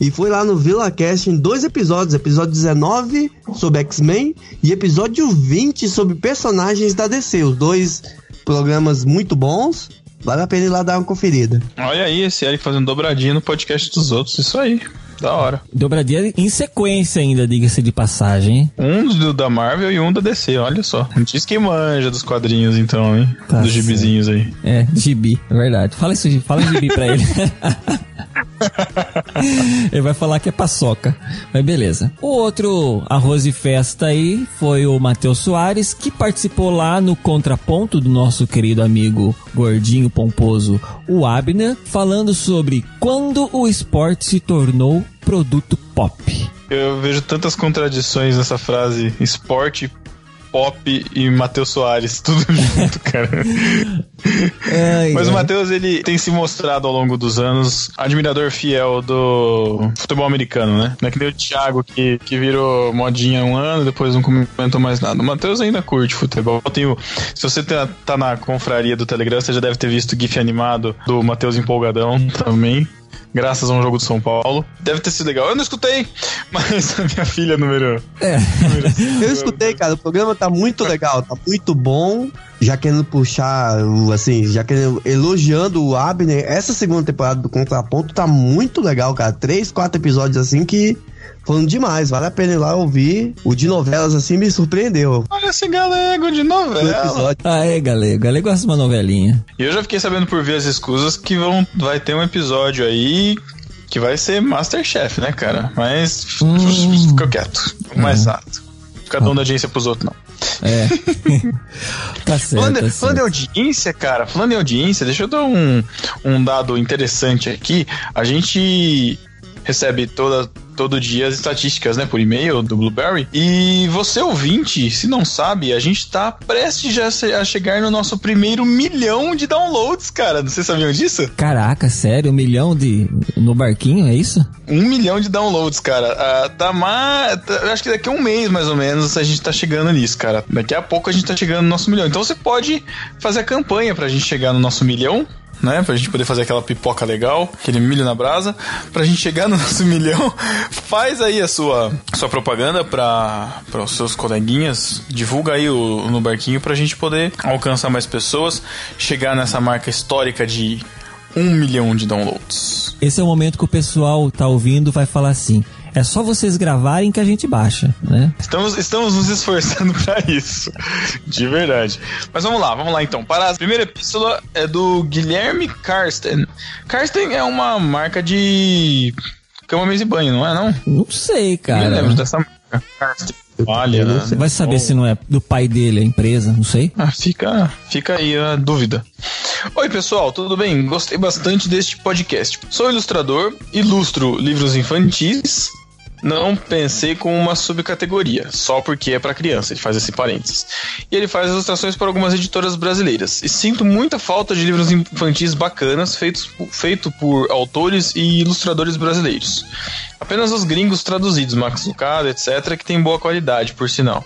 E foi lá no VillaCast em dois episódios: episódio 19 sobre X-Men e episódio 20 sobre personagens da DC. Os dois programas muito bons. Vale a pena ir lá dar uma conferida. Olha aí, esse Eric fazendo dobradinha no podcast dos outros, isso aí. Da hora. Dobradinha em sequência ainda, diga-se de passagem? Um do, da Marvel e um da DC, olha só. Diz que manja dos quadrinhos então, hein? Tá dos gibizinhos aí. É, gibi, é verdade. Fala isso, fala gibi pra ele. ele vai falar que é paçoca. Mas beleza. O outro arroz de festa aí foi o Matheus Soares, que participou lá no contraponto do nosso querido amigo gordinho pomposo, o Abner, falando sobre quando o esporte se tornou produto pop. Eu vejo tantas contradições nessa frase: esporte, pop e Matheus Soares, tudo junto, cara. Ai, Mas o. Matheus, ele tem se mostrado ao longo dos anos admirador fiel do futebol americano, né? Não é que nem o Thiago que, que virou modinha um ano, depois não comentou mais nada. O Matheus ainda curte futebol. Tem o- se você tá, tá na confraria do Telegram, você já deve ter visto o GIF animado do Matheus empolgadão também. Graças a um jogo do São Paulo. Deve ter sido legal. Eu não escutei, mas a minha filha número. É. Eu escutei, cara, o programa tá muito legal, tá muito bom. Já querendo puxar, assim, já querendo, elogiando o Abner. Essa segunda temporada do Contraponto tá muito legal, cara. Três, quatro episódios assim que foram demais. Vale a pena ir lá ouvir. O de novelas, assim, me surpreendeu. Olha esse galego de novela. Ah, é, galego. Galego gosta de uma novelinha. E eu já fiquei sabendo por vias escusas que vão, vai ter um episódio aí que vai ser Masterchef, né, cara? Mas fica quieto. Mais rato. Fica dando audiência pros outros, não. É. tá certo. Falando, tá falando certo. em audiência, cara, falando em audiência, deixa eu dar um, um dado interessante aqui. A gente recebe toda, todo dia as estatísticas, né, por e-mail do Blueberry. E você ouvinte, se não sabe, a gente tá prestes a chegar no nosso primeiro milhão de downloads, cara. Vocês sabiam disso? Caraca, sério? Um milhão de. no barquinho, é isso? Um milhão de downloads, cara. Ah, tá mais. eu acho que daqui a um mês, mais ou menos, a gente tá chegando nisso, cara. Daqui a pouco a gente tá chegando no nosso milhão. Então você pode fazer a campanha pra gente chegar no nosso milhão. Né, pra gente poder fazer aquela pipoca legal, aquele milho na brasa, pra gente chegar no nosso milhão, faz aí a sua, sua propaganda pra os seus coleguinhas, divulga aí o, no barquinho pra gente poder alcançar mais pessoas, chegar nessa marca histórica de um milhão de downloads. Esse é o momento que o pessoal tá ouvindo vai falar assim: é só vocês gravarem que a gente baixa, né? Estamos, estamos nos esforçando para isso. De verdade. Mas vamos lá, vamos lá então. Para a primeira epístola é do Guilherme Karsten. Karsten é uma marca de cama, mesa e banho, não é não? Não sei, cara. Me lembro dessa marca. Karsten. Olha, Vai saber se não é do pai dele a empresa, não sei. Ah, fica, fica aí a dúvida. Oi, pessoal, tudo bem? Gostei bastante deste podcast. Sou ilustrador, ilustro livros infantis. Não pensei com uma subcategoria, só porque é para criança, ele faz esse parênteses. E ele faz ilustrações para algumas editoras brasileiras. E sinto muita falta de livros infantis bacanas feitos feito por autores e ilustradores brasileiros. Apenas os gringos traduzidos, Max Lucado, etc., que tem boa qualidade, por sinal.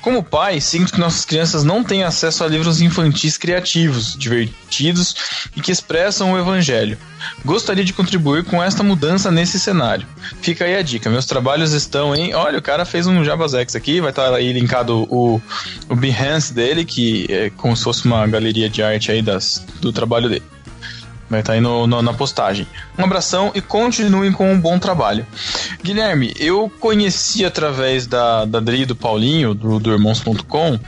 Como pai, sinto que nossas crianças não têm acesso a livros infantis criativos, divertidos e que expressam o evangelho. Gostaria de contribuir com esta mudança nesse cenário. Fica aí a dica. Meus trabalhos estão em. Olha, o cara fez um Javazex aqui, vai estar aí linkado o, o Behance dele, que é como se fosse uma galeria de arte aí das, do trabalho dele. Vai estar aí no, no- na postagem. Um abração e continuem com um bom trabalho. Guilherme, eu conheci através da, da Dri do Paulinho, do, do Irmãos.com,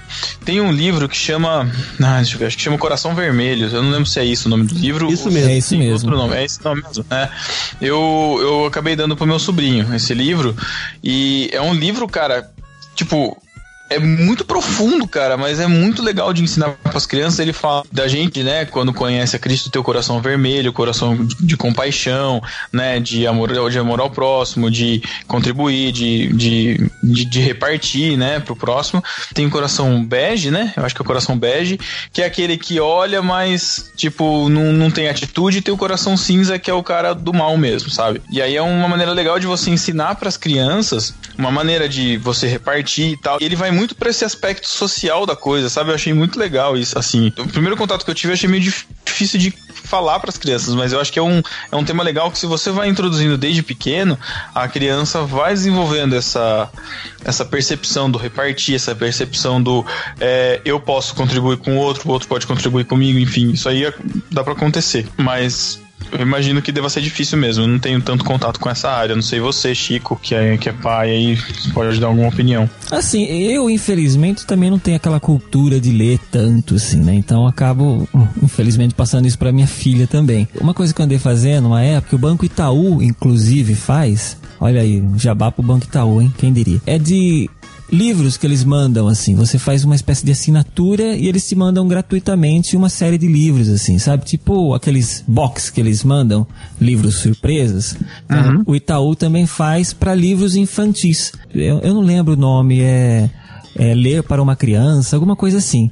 tem um livro que chama. Ah, deixa eu ver, acho que chama Coração Vermelho. Eu não lembro se é isso o nome do livro. Isso mesmo. É isso mesmo. Outro nome. É esse nome mesmo. É. Eu, eu acabei dando pro meu sobrinho esse livro. E é um livro, cara, tipo, é muito profundo, cara, mas é muito legal de ensinar para as crianças. Ele fala da gente, né, quando conhece a Cristo, ter o coração vermelho, coração de, de compaixão, né, de amor, de amor ao próximo, de contribuir, de, de, de, de repartir, né, pro próximo. Tem o coração bege, né, eu acho que é o coração bege, que é aquele que olha, mas, tipo, não, não tem atitude, e tem o coração cinza, que é o cara do mal mesmo, sabe? E aí é uma maneira legal de você ensinar para as crianças, uma maneira de você repartir e tal. E ele vai muito para esse aspecto social da coisa, sabe? Eu achei muito legal isso, assim. O primeiro contato que eu tive eu achei meio dif- difícil de falar para as crianças, mas eu acho que é um, é um tema legal que se você vai introduzindo desde pequeno, a criança vai desenvolvendo essa, essa percepção do repartir, essa percepção do é, eu posso contribuir com o outro, o outro pode contribuir comigo, enfim, isso aí é- dá para acontecer. Mas eu imagino que deva ser difícil mesmo. Eu não tenho tanto contato com essa área. Não sei você, Chico, que é, que é pai aí, pode dar alguma opinião. Assim, eu infelizmente também não tenho aquela cultura de ler tanto assim, né? Então acabo, infelizmente, passando isso pra minha filha também. Uma coisa que eu andei fazendo uma época, o Banco Itaú, inclusive, faz. Olha aí, jabá pro Banco Itaú, hein? Quem diria? É de livros que eles mandam, assim. Você faz uma espécie de assinatura e eles te mandam gratuitamente uma série de livros, assim, sabe? Tipo aqueles box que eles mandam, livros surpresas. Então, O Itaú também faz para livros infantis. Eu, eu não lembro o nome, é, é Ler para uma Criança, alguma coisa assim.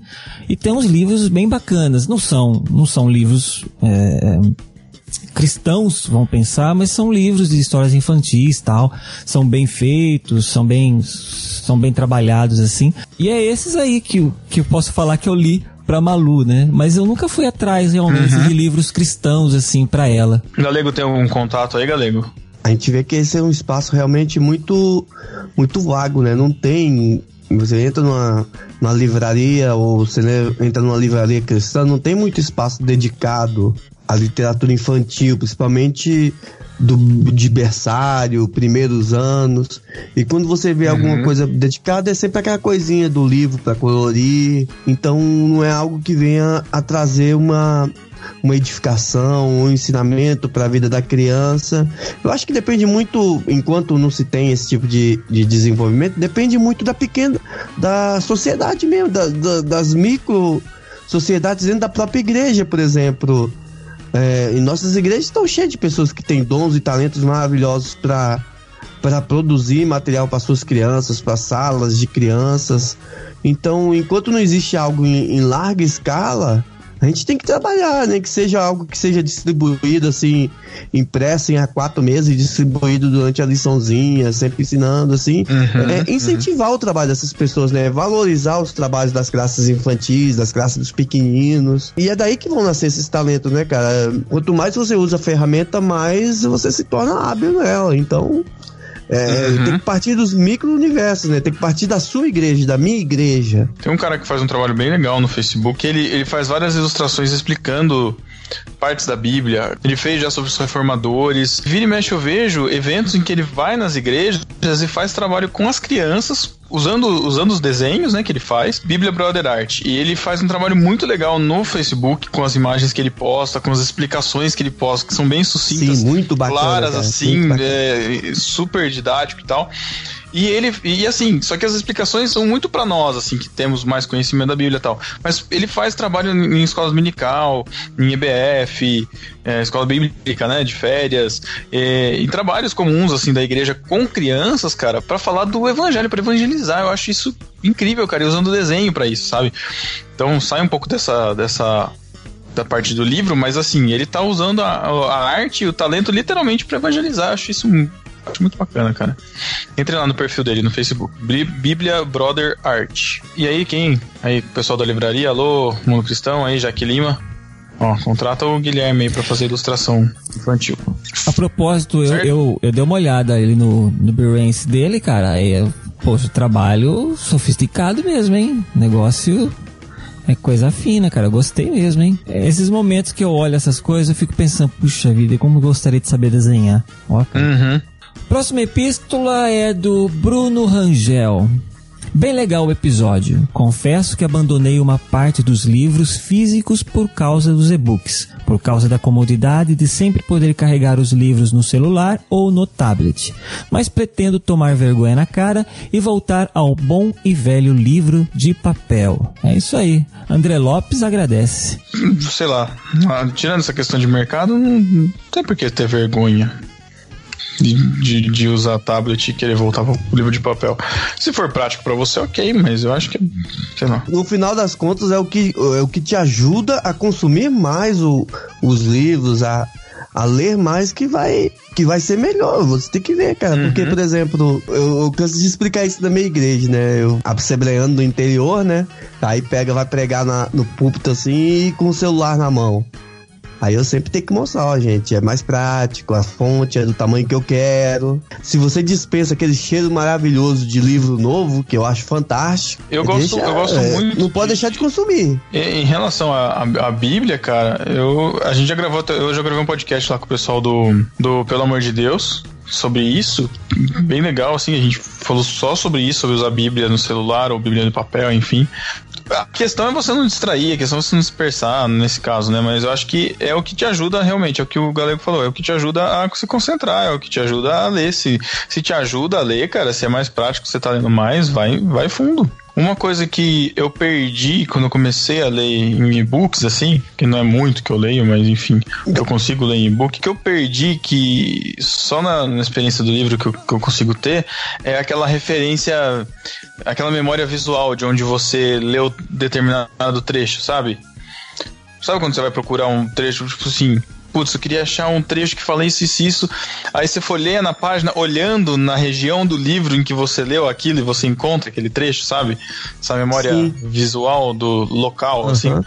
E tem uns livros bem bacanas. Não são, não são livros. é, cristãos vão pensar, mas são livros de histórias infantis tal, são bem feitos, são bem são bem trabalhados assim. E é esses aí que, eu- que eu posso falar que eu li pra Malu, né? Mas eu nunca fui atrás realmente Uhum. de livros cristãos assim pra ela. Galego tem algum contato aí, Galego? A gente vê que esse é um espaço realmente muito, muito vago, né? Não tem. Você entra numa, numa livraria ou você né, entra numa livraria cristã, não tem muito espaço dedicado à literatura infantil, principalmente do, de berçário, primeiros anos. E quando você vê alguma coisa dedicada, é sempre aquela coisinha do livro para colorir. Então não é algo que venha a trazer uma, uma edificação, um ensinamento para a vida da criança. Eu acho que depende muito, enquanto não se tem esse tipo de, de desenvolvimento, depende muito da pequena, da sociedade mesmo, da- da- das micro sociedades dentro da própria igreja, por exemplo. É, e nossas igrejas estão cheias de pessoas que têm dons e talentos maravilhosos para para produzir material para suas crianças, para salas de crianças. Então, enquanto não existe algo em, em larga escala, a gente tem que trabalhar, né? Que seja algo que seja distribuído assim, impresso em A4 meses e distribuído durante a liçãozinha, sempre ensinando assim. Uhum, é, incentivar o trabalho dessas pessoas, né? Valorizar os trabalhos das classes infantis, das classes dos pequeninos. E é daí que vão nascer esses talentos, né, cara? Quanto mais você usa a ferramenta, mais você se torna hábil nela. Então, é, Uhum. tem que partir dos micro-universos, né? Tem que partir da sua igreja, da minha igreja. Tem um cara que faz um trabalho bem legal no Facebook. Ele, ele faz várias ilustrações explicando partes da Bíblia. Ele fez já sobre os reformadores. Vira e mexe eu vejo eventos em que ele vai nas igrejas e faz trabalho com as crianças. Usando, usando os desenhos né, que ele faz, Bíblia Brother Art. E ele faz um trabalho muito legal no Facebook, com as imagens que ele posta, com as explicações que ele posta, que são bem sucintas, Sim, muito bacana, claras, cara, assim, é, super didático e tal. E ele, e assim, só que as explicações são muito pra nós, assim, que temos mais conhecimento da Bíblia e tal. Mas ele faz trabalho em, escolas dominical, em EBF, é, escola bíblica, né, de férias, é, em trabalhos comuns, assim, da igreja com crianças, cara, pra falar do evangelho, pra evangelizar. Eu acho isso incrível, cara, e usando desenho pra isso, sabe? Então sai um pouco dessa, dessa da parte do livro, mas assim, ele tá usando a, a arte e o talento literalmente pra evangelizar. Acho isso acho muito bacana, cara. Entre lá no perfil dele no Facebook, Bí- Bíblia Brother Art. E aí, quem? Aí, pessoal da livraria, alô, Mundo Cristão, aí, Jaque Lima. Ó, contrata o Guilherme aí pra fazer ilustração infantil. A propósito, eu, eu, eu dei uma olhada ali no, no Behance dele, cara. É, poxa, trabalho sofisticado mesmo, hein? Negócio é coisa fina, cara. Eu Gostei mesmo, hein? Esses momentos que eu olho essas coisas, eu fico pensando, puxa vida, como eu gostaria de saber desenhar. Ó, cara. Uhum. Próxima epístola é do Bruno Rangel. Bem legal o episódio. Confesso que abandonei uma parte dos livros físicos por causa dos e-books, por causa da comodidade de sempre poder carregar os livros no celular ou no tablet. Mas pretendo tomar vergonha na cara e voltar ao bom e velho livro de papel. É isso aí. André Lopes agradece. Sei lá, ah, tirando essa questão de mercado, não, não tem por que ter vergonha. De, de, de usar tablet e querer voltar pro livro de papel. Se for prático pra você, ok, mas eu acho que, sei lá. No final das contas, é o que, é o que te ajuda a consumir mais o- os livros, a, a ler mais, que vai, que vai ser melhor. Você tem que ver, cara. Porque, por exemplo, eu, eu canso de explicar isso na minha igreja, né? Eu assembleando do interior, né? Aí pega, vai pregar na- no púlpito assim e com o celular na mão. Aí eu sempre tenho que mostrar, ó, gente, é mais prático, a fonte é do tamanho que eu quero. Se você dispensa aquele cheiro maravilhoso de livro novo, que eu acho fantástico, Eu gosto- eu gosto é, muito Não pode deixar de consumir. Em relação à Bíblia, cara, eu, a gente já gravou, eu já gravei um podcast lá com o pessoal do, do Pelo Amor de Deus sobre isso, bem legal, assim, a gente falou só sobre isso, sobre usar a Bíblia no celular ou Bíblia no papel, enfim. A questão é você não distrair, a questão é você não dispersar nesse caso, né? Mas eu acho que é o que te ajuda realmente, é o que o Galego falou, é o que te ajuda a se concentrar, é o que te ajuda a ler. Se, se te ajuda a ler, cara, se é mais prático, você tá lendo mais, vai, vai fundo. Uma coisa que eu perdi quando eu comecei a ler em e-books, assim, que não é muito que eu leio, mas enfim, eu consigo ler em e-book, que eu perdi que só na, na experiência do livro que eu, que eu consigo ter é aquela referência, aquela memória visual de onde você leu determinado trecho, sabe? Sabe quando você vai procurar um trecho, tipo assim, putz, eu queria achar um trecho que fala isso, isso, isso. Aí você folheia na página, olhando na região do livro em que você leu aquilo e você encontra aquele trecho, sabe? Essa memória Sim. visual do local, assim. Aham.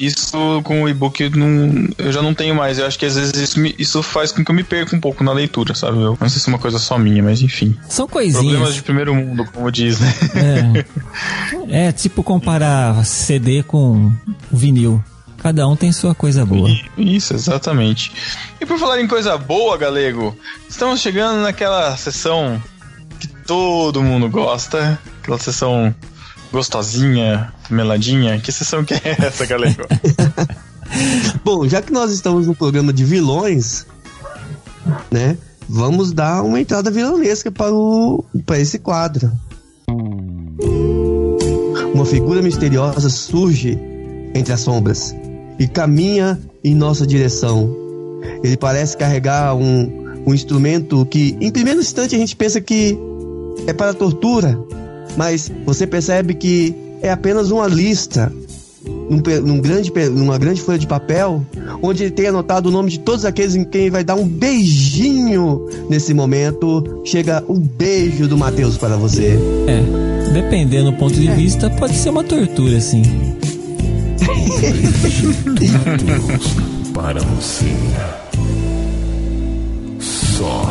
Isso com o e-book eu não- eu já não tenho mais. Eu acho que às vezes isso, me- isso faz com que eu me perca um pouco na leitura, sabe? Eu não sei se é uma coisa só minha, mas enfim. São Problemas coisinhas. de primeiro mundo, como diz, né? É. é tipo comparar CD com vinil. Cada um tem sua coisa boa. Isso, exatamente. E por falar em coisa boa, galego, estamos chegando naquela sessão que todo mundo gosta, aquela sessão gostosinha, meladinha. Que sessão que é essa, galego? Bom, já que nós estamos no programa de vilões, né? Vamos dar uma entrada vilanesca para, o, para esse quadro. Uma figura misteriosa surge entre as sombras e caminha em nossa direção. Ele parece carregar um, um instrumento que, em primeiro instante, a gente pensa que é para tortura, mas você percebe que é apenas uma lista num, num grande, numa grande folha de papel, onde ele tem anotado o nome de todos aqueles em quem vai dar um beijinho nesse momento. Chega o beijo do Matheus para você. É, dependendo do ponto de vista, pode ser uma tortura, sim. Para você. Só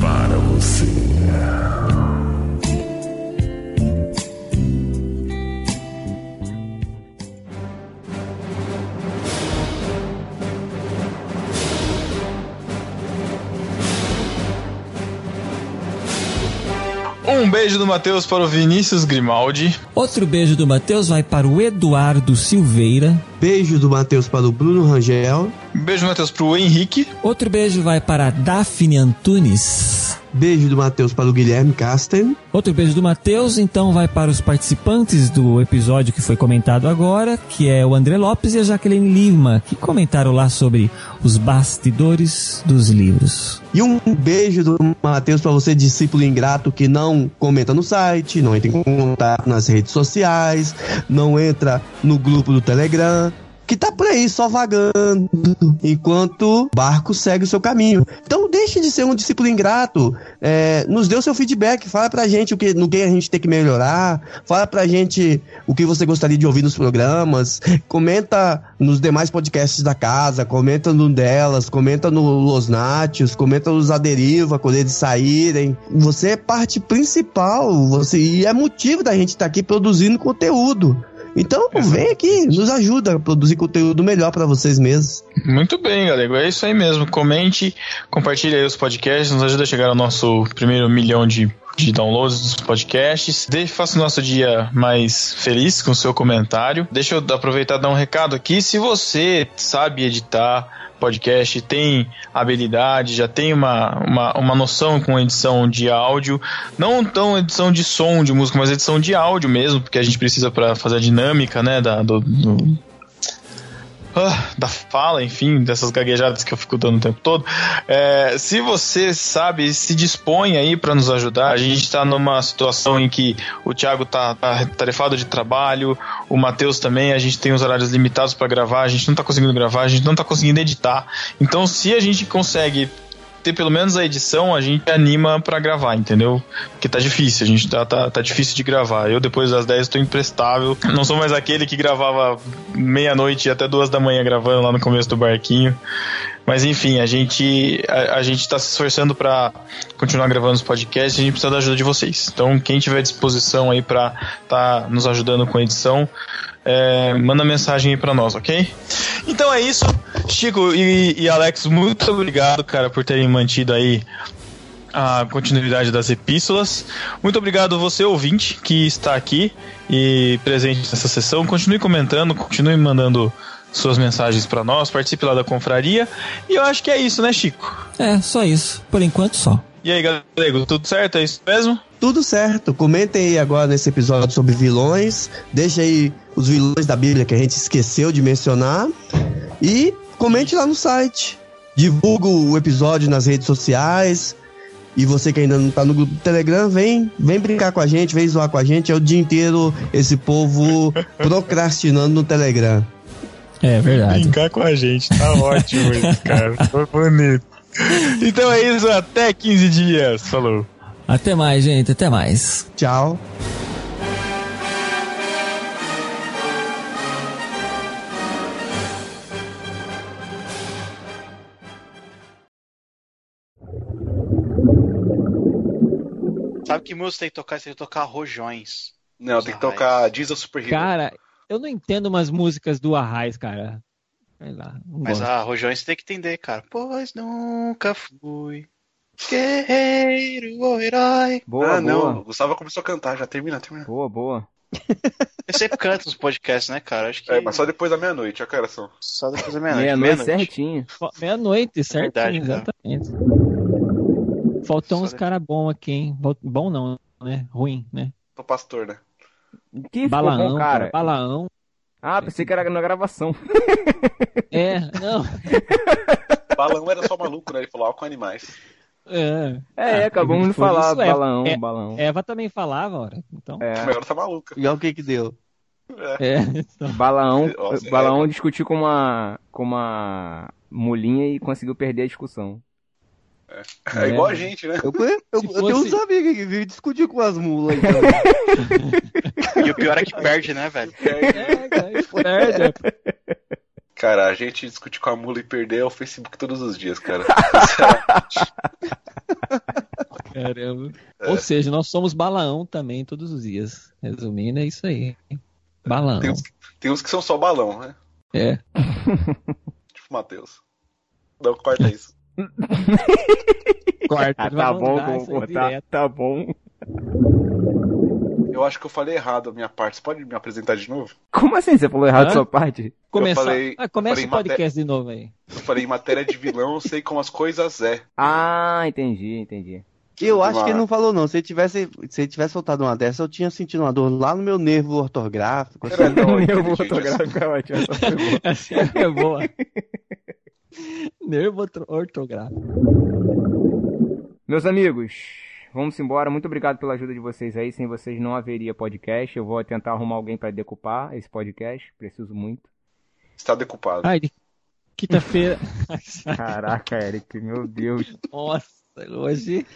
para você. Um beijo do Matheus para o Vinícius Grimaldi. Outro beijo do Matheus vai para o Eduardo Silveira. Beijo do Matheus para o Bruno Rangel. Beijo do Matheus para o Henrique. Outro beijo vai para a Daphne Antunes. Beijo do Matheus para o Guilherme Casten. Outro beijo do Matheus, então vai para os participantes do episódio que foi comentado agora, que é o André Lopes e a Jaqueline Lima, que comentaram lá sobre os bastidores dos livros. E um beijo do Matheus para você, discípulo ingrato que não comenta no site, não entra em contato nas redes sociais, não entra no grupo do Telegram, que tá por aí só vagando, enquanto o barco segue o seu caminho. Então deixe de ser um discípulo ingrato, é, nos dê o seu feedback, fala pra gente o que, no que a gente tem que melhorar, fala pra gente o que você gostaria de ouvir nos programas, comenta nos demais podcasts da casa, comenta no delas, comenta no Los Nátios, comenta nos A Deriva, quando eles saírem. Você é parte principal, você e é motivo da gente estar aqui produzindo conteúdo. Então, vem aqui, nos ajuda a produzir conteúdo melhor pra vocês mesmos. Muito bem, galera. É isso aí mesmo. Comente, compartilhe aí os podcasts, nos ajuda a chegar ao nosso primeiro milhão de, de downloads dos podcasts. Deixe, faça o nosso dia mais feliz com o seu comentário. Deixa eu aproveitar e dar um recado aqui. Se você sabe editar podcast, tem habilidade, já tem uma, uma, uma noção com edição de áudio, não tão edição de som de música, mas edição de áudio mesmo, porque a gente precisa para fazer a dinâmica, né, da, do- do, ah, da fala, enfim, dessas gaguejadas que eu fico dando o tempo todo. É, se você sabe, se dispõe aí para nos ajudar. A gente está numa situação em que o Thiago tá, tá tarefado de trabalho, o Matheus também, a gente tem os horários limitados para gravar, a gente não tá conseguindo gravar, a gente não tá conseguindo editar. Então, se a gente consegue ter pelo menos a edição, a gente anima pra gravar, entendeu? Porque tá difícil, a gente tá, tá, tá difícil de gravar. Eu depois das 10 estou imprestável. Não sou mais aquele que gravava meia-noite até duas da manhã gravando lá no começo do barquinho. Mas enfim, a gente a, a gente tá se esforçando pra continuar gravando os podcasts, a gente precisa da ajuda de vocês. Então, quem tiver disposição aí pra tá nos ajudando com a edição, é, manda mensagem aí pra nós, ok? Então é isso. Chico e, e Alex, muito obrigado, cara, por terem mantido aí a continuidade das epístolas. Muito obrigado você, ouvinte, que está aqui e presente nessa sessão. Continue comentando, continue mandando suas mensagens para nós, participe lá da confraria. E eu acho que é isso, né, Chico? É, só isso. Por enquanto, só. E aí, galego, tudo certo? É isso mesmo? Tudo certo. Comentem aí agora nesse episódio sobre vilões. Deixa aí os vilões da Bíblia que a gente esqueceu de mencionar. E comente lá no site. Divulga o episódio nas redes sociais. E você que ainda não tá no grupo do Telegram, vem, vem brincar com a gente, vem zoar com a gente. É o dia inteiro esse povo procrastinando no Telegram. É verdade. Brincar com a gente, tá ótimo isso, cara. Foi bonito. Então é isso, até 15 dias. Falou. Até mais, gente. Até mais. Tchau. Que música tem que tocar? Você tem que tocar Rojões. Não, tem que tocar Jesus Super Hero. Cara, eu não entendo umas músicas do Arraiz, cara. Sei lá, não Mas gosto. a Rojões você tem que entender, cara. Pois nunca fui guerreiro ou herói. Boa, ah, não. boa. O Gustavo começou a cantar, já termina, termina. Boa, boa. Eu sempre canto nos podcasts, né, cara? Acho que É, mas só depois da meia-noite, a cara são. só depois da meia-noite. Meia-noite certinho. Meia-noite, certo? Verdade, cara. Faltam uns caras bons aqui, hein? Bom- não, né? Ruim, né? Tô pastor, né? Que ficou Balaão, bom, cara. cara. Balaão. Ah, pensei que era na gravação. É, não. Balão era só maluco, né? Ele falou, ó, com animais. É, É, acabamos de falar, balão, É, balão. Eva também falava, ora. Então, É. Tá maluca. E olha o que que deu. é. então, Balaão, Nossa, Balaão discutiu com uma, com uma mulinha e conseguiu perder a discussão. É igual a gente, né? Eu, eu, eu tenho uns amigos que vivem discutir com as mulas. Então. E o pior é que perde, né, velho? é, cara, perde. Cara, a gente discutir com a mula e perder é o Facebook todos os dias, cara. Caramba. Ou seja, nós somos Balaão também todos os dias. Resumindo, é isso aí. Balaão. Tem uns, tem uns que são só balão, né? É. Tipo o Matheus. Não, corta isso. Corta. Ah, tá bom, vou direto. Tá bom. Eu acho que eu falei errado a minha parte. Você pode me apresentar de novo? Como assim? Você falou errado Hã? a sua parte? Começar. falei- ah, começa eu o falei podcast de novo aí. Eu falei em matéria de vilão, eu sei como as coisas é. Ah, entendi, entendi. Eu acho Uma- que ele não falou, não. Se ele tivesse, se ele tivesse soltado uma dessa, eu tinha sentido uma dor lá no meu nervo ortográfico. assim. Era não, Eu inteligente, fotográfico, é ótimo. Essa é boa. Nervo orto- ortográfico. Meus amigos, vamos embora. Muito obrigado pela ajuda de vocês aí. Sem vocês não haveria podcast. Eu vou tentar arrumar alguém pra decupar esse podcast. Preciso muito. Está decupado. Ai, quinta-feira. Caraca, Eric, meu Deus. Nossa, hoje